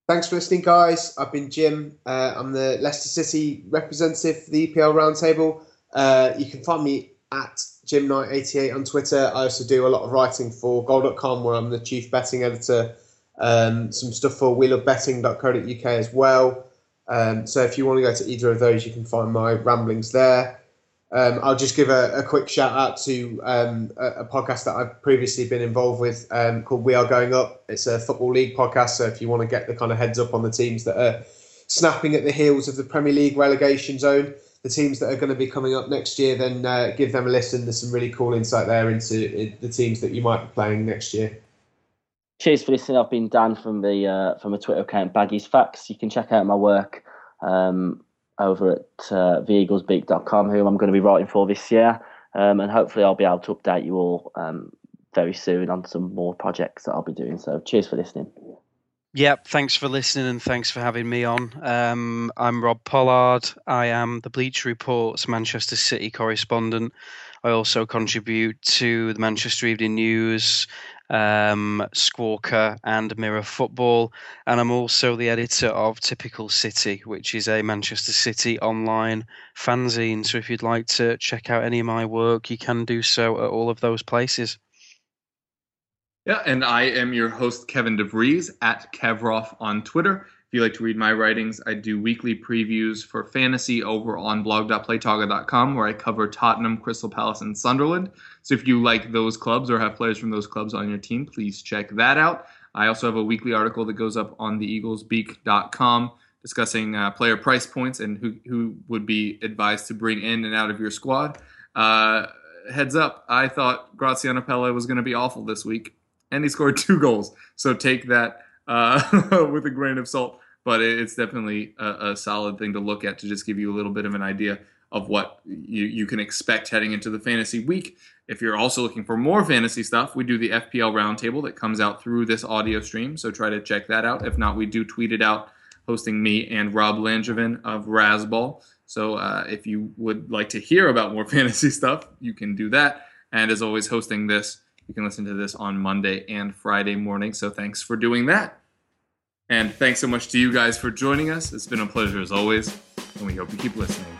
Thanks for listening, guys. I've been Jim. Uh, I'm the Leicester City representative for the EPL Roundtable. Uh, you can find me at Jim Knight 88 on Twitter. I also do a lot of writing for Goal.com, where I'm the chief betting editor um, some stuff for wheelofbetting.co.uk as well. Um, so if you want to go to either of those, you can find my ramblings there. Um, I'll just give a, a, quick shout out to um, a, a, podcast that I've previously been involved with um, called We Are Going Up. It's a football league podcast. So if you want to get the kind of heads up on the teams that are snapping at the heels of the Premier League relegation zone, the teams that are going to be coming up next year, then uh, give them a listen. There's some really cool insight there into the teams that you might be playing next year. Cheers for listening. I've been Dan from the uh, from a Twitter account Baggies Facts. You can check out my work um, over at uh, theeaglesbeak.com, who I'm going to be writing for this year, um, and hopefully I'll be able to update you all um, very soon on some more projects that I'll be doing. So cheers for listening. Yep, thanks for listening and thanks for having me on. Um, I'm Rob Pollard. I am the Bleacher Report's Manchester City correspondent. I also contribute to the Manchester Evening News um, Squawker, and Mirror Football. And I'm also the editor of Typical City, which is a Manchester City online fanzine. So if you'd like to check out any of my work, you can do so at all of those places. Yeah, and I am your host, Kevin DeVries, at Kevroff on Twitter. If you like to read my writings, I do weekly previews for fantasy over on blog.playtoga.com, where I cover Tottenham, Crystal Palace, and Sunderland. So if you like those clubs or have players from those clubs on your team, please check that out. I also have a weekly article that goes up on the theeaglesbeak.com discussing uh, player price points and who, who would be advised to bring in and out of your squad. Uh, heads up, I thought Graziano Pelle was going to be awful this week, and he scored two goals. So take that uh, with a grain of salt. But it's definitely a, a, solid thing to look at to just give you a little bit of an idea of what you, you can expect heading into the fantasy week. If you're also looking for more fantasy stuff, we do the FPL roundtable that comes out through this audio stream. So try to check that out. If not, we do tweet it out, hosting me and Rob Langevin of Rasball. So uh, if you would like to hear about more fantasy stuff, you can do that. And as always, hosting this you can listen to this on Monday and Friday morning. So thanks for doing that. And thanks so much to you guys for joining us. It's been a pleasure as always, and we hope you keep listening.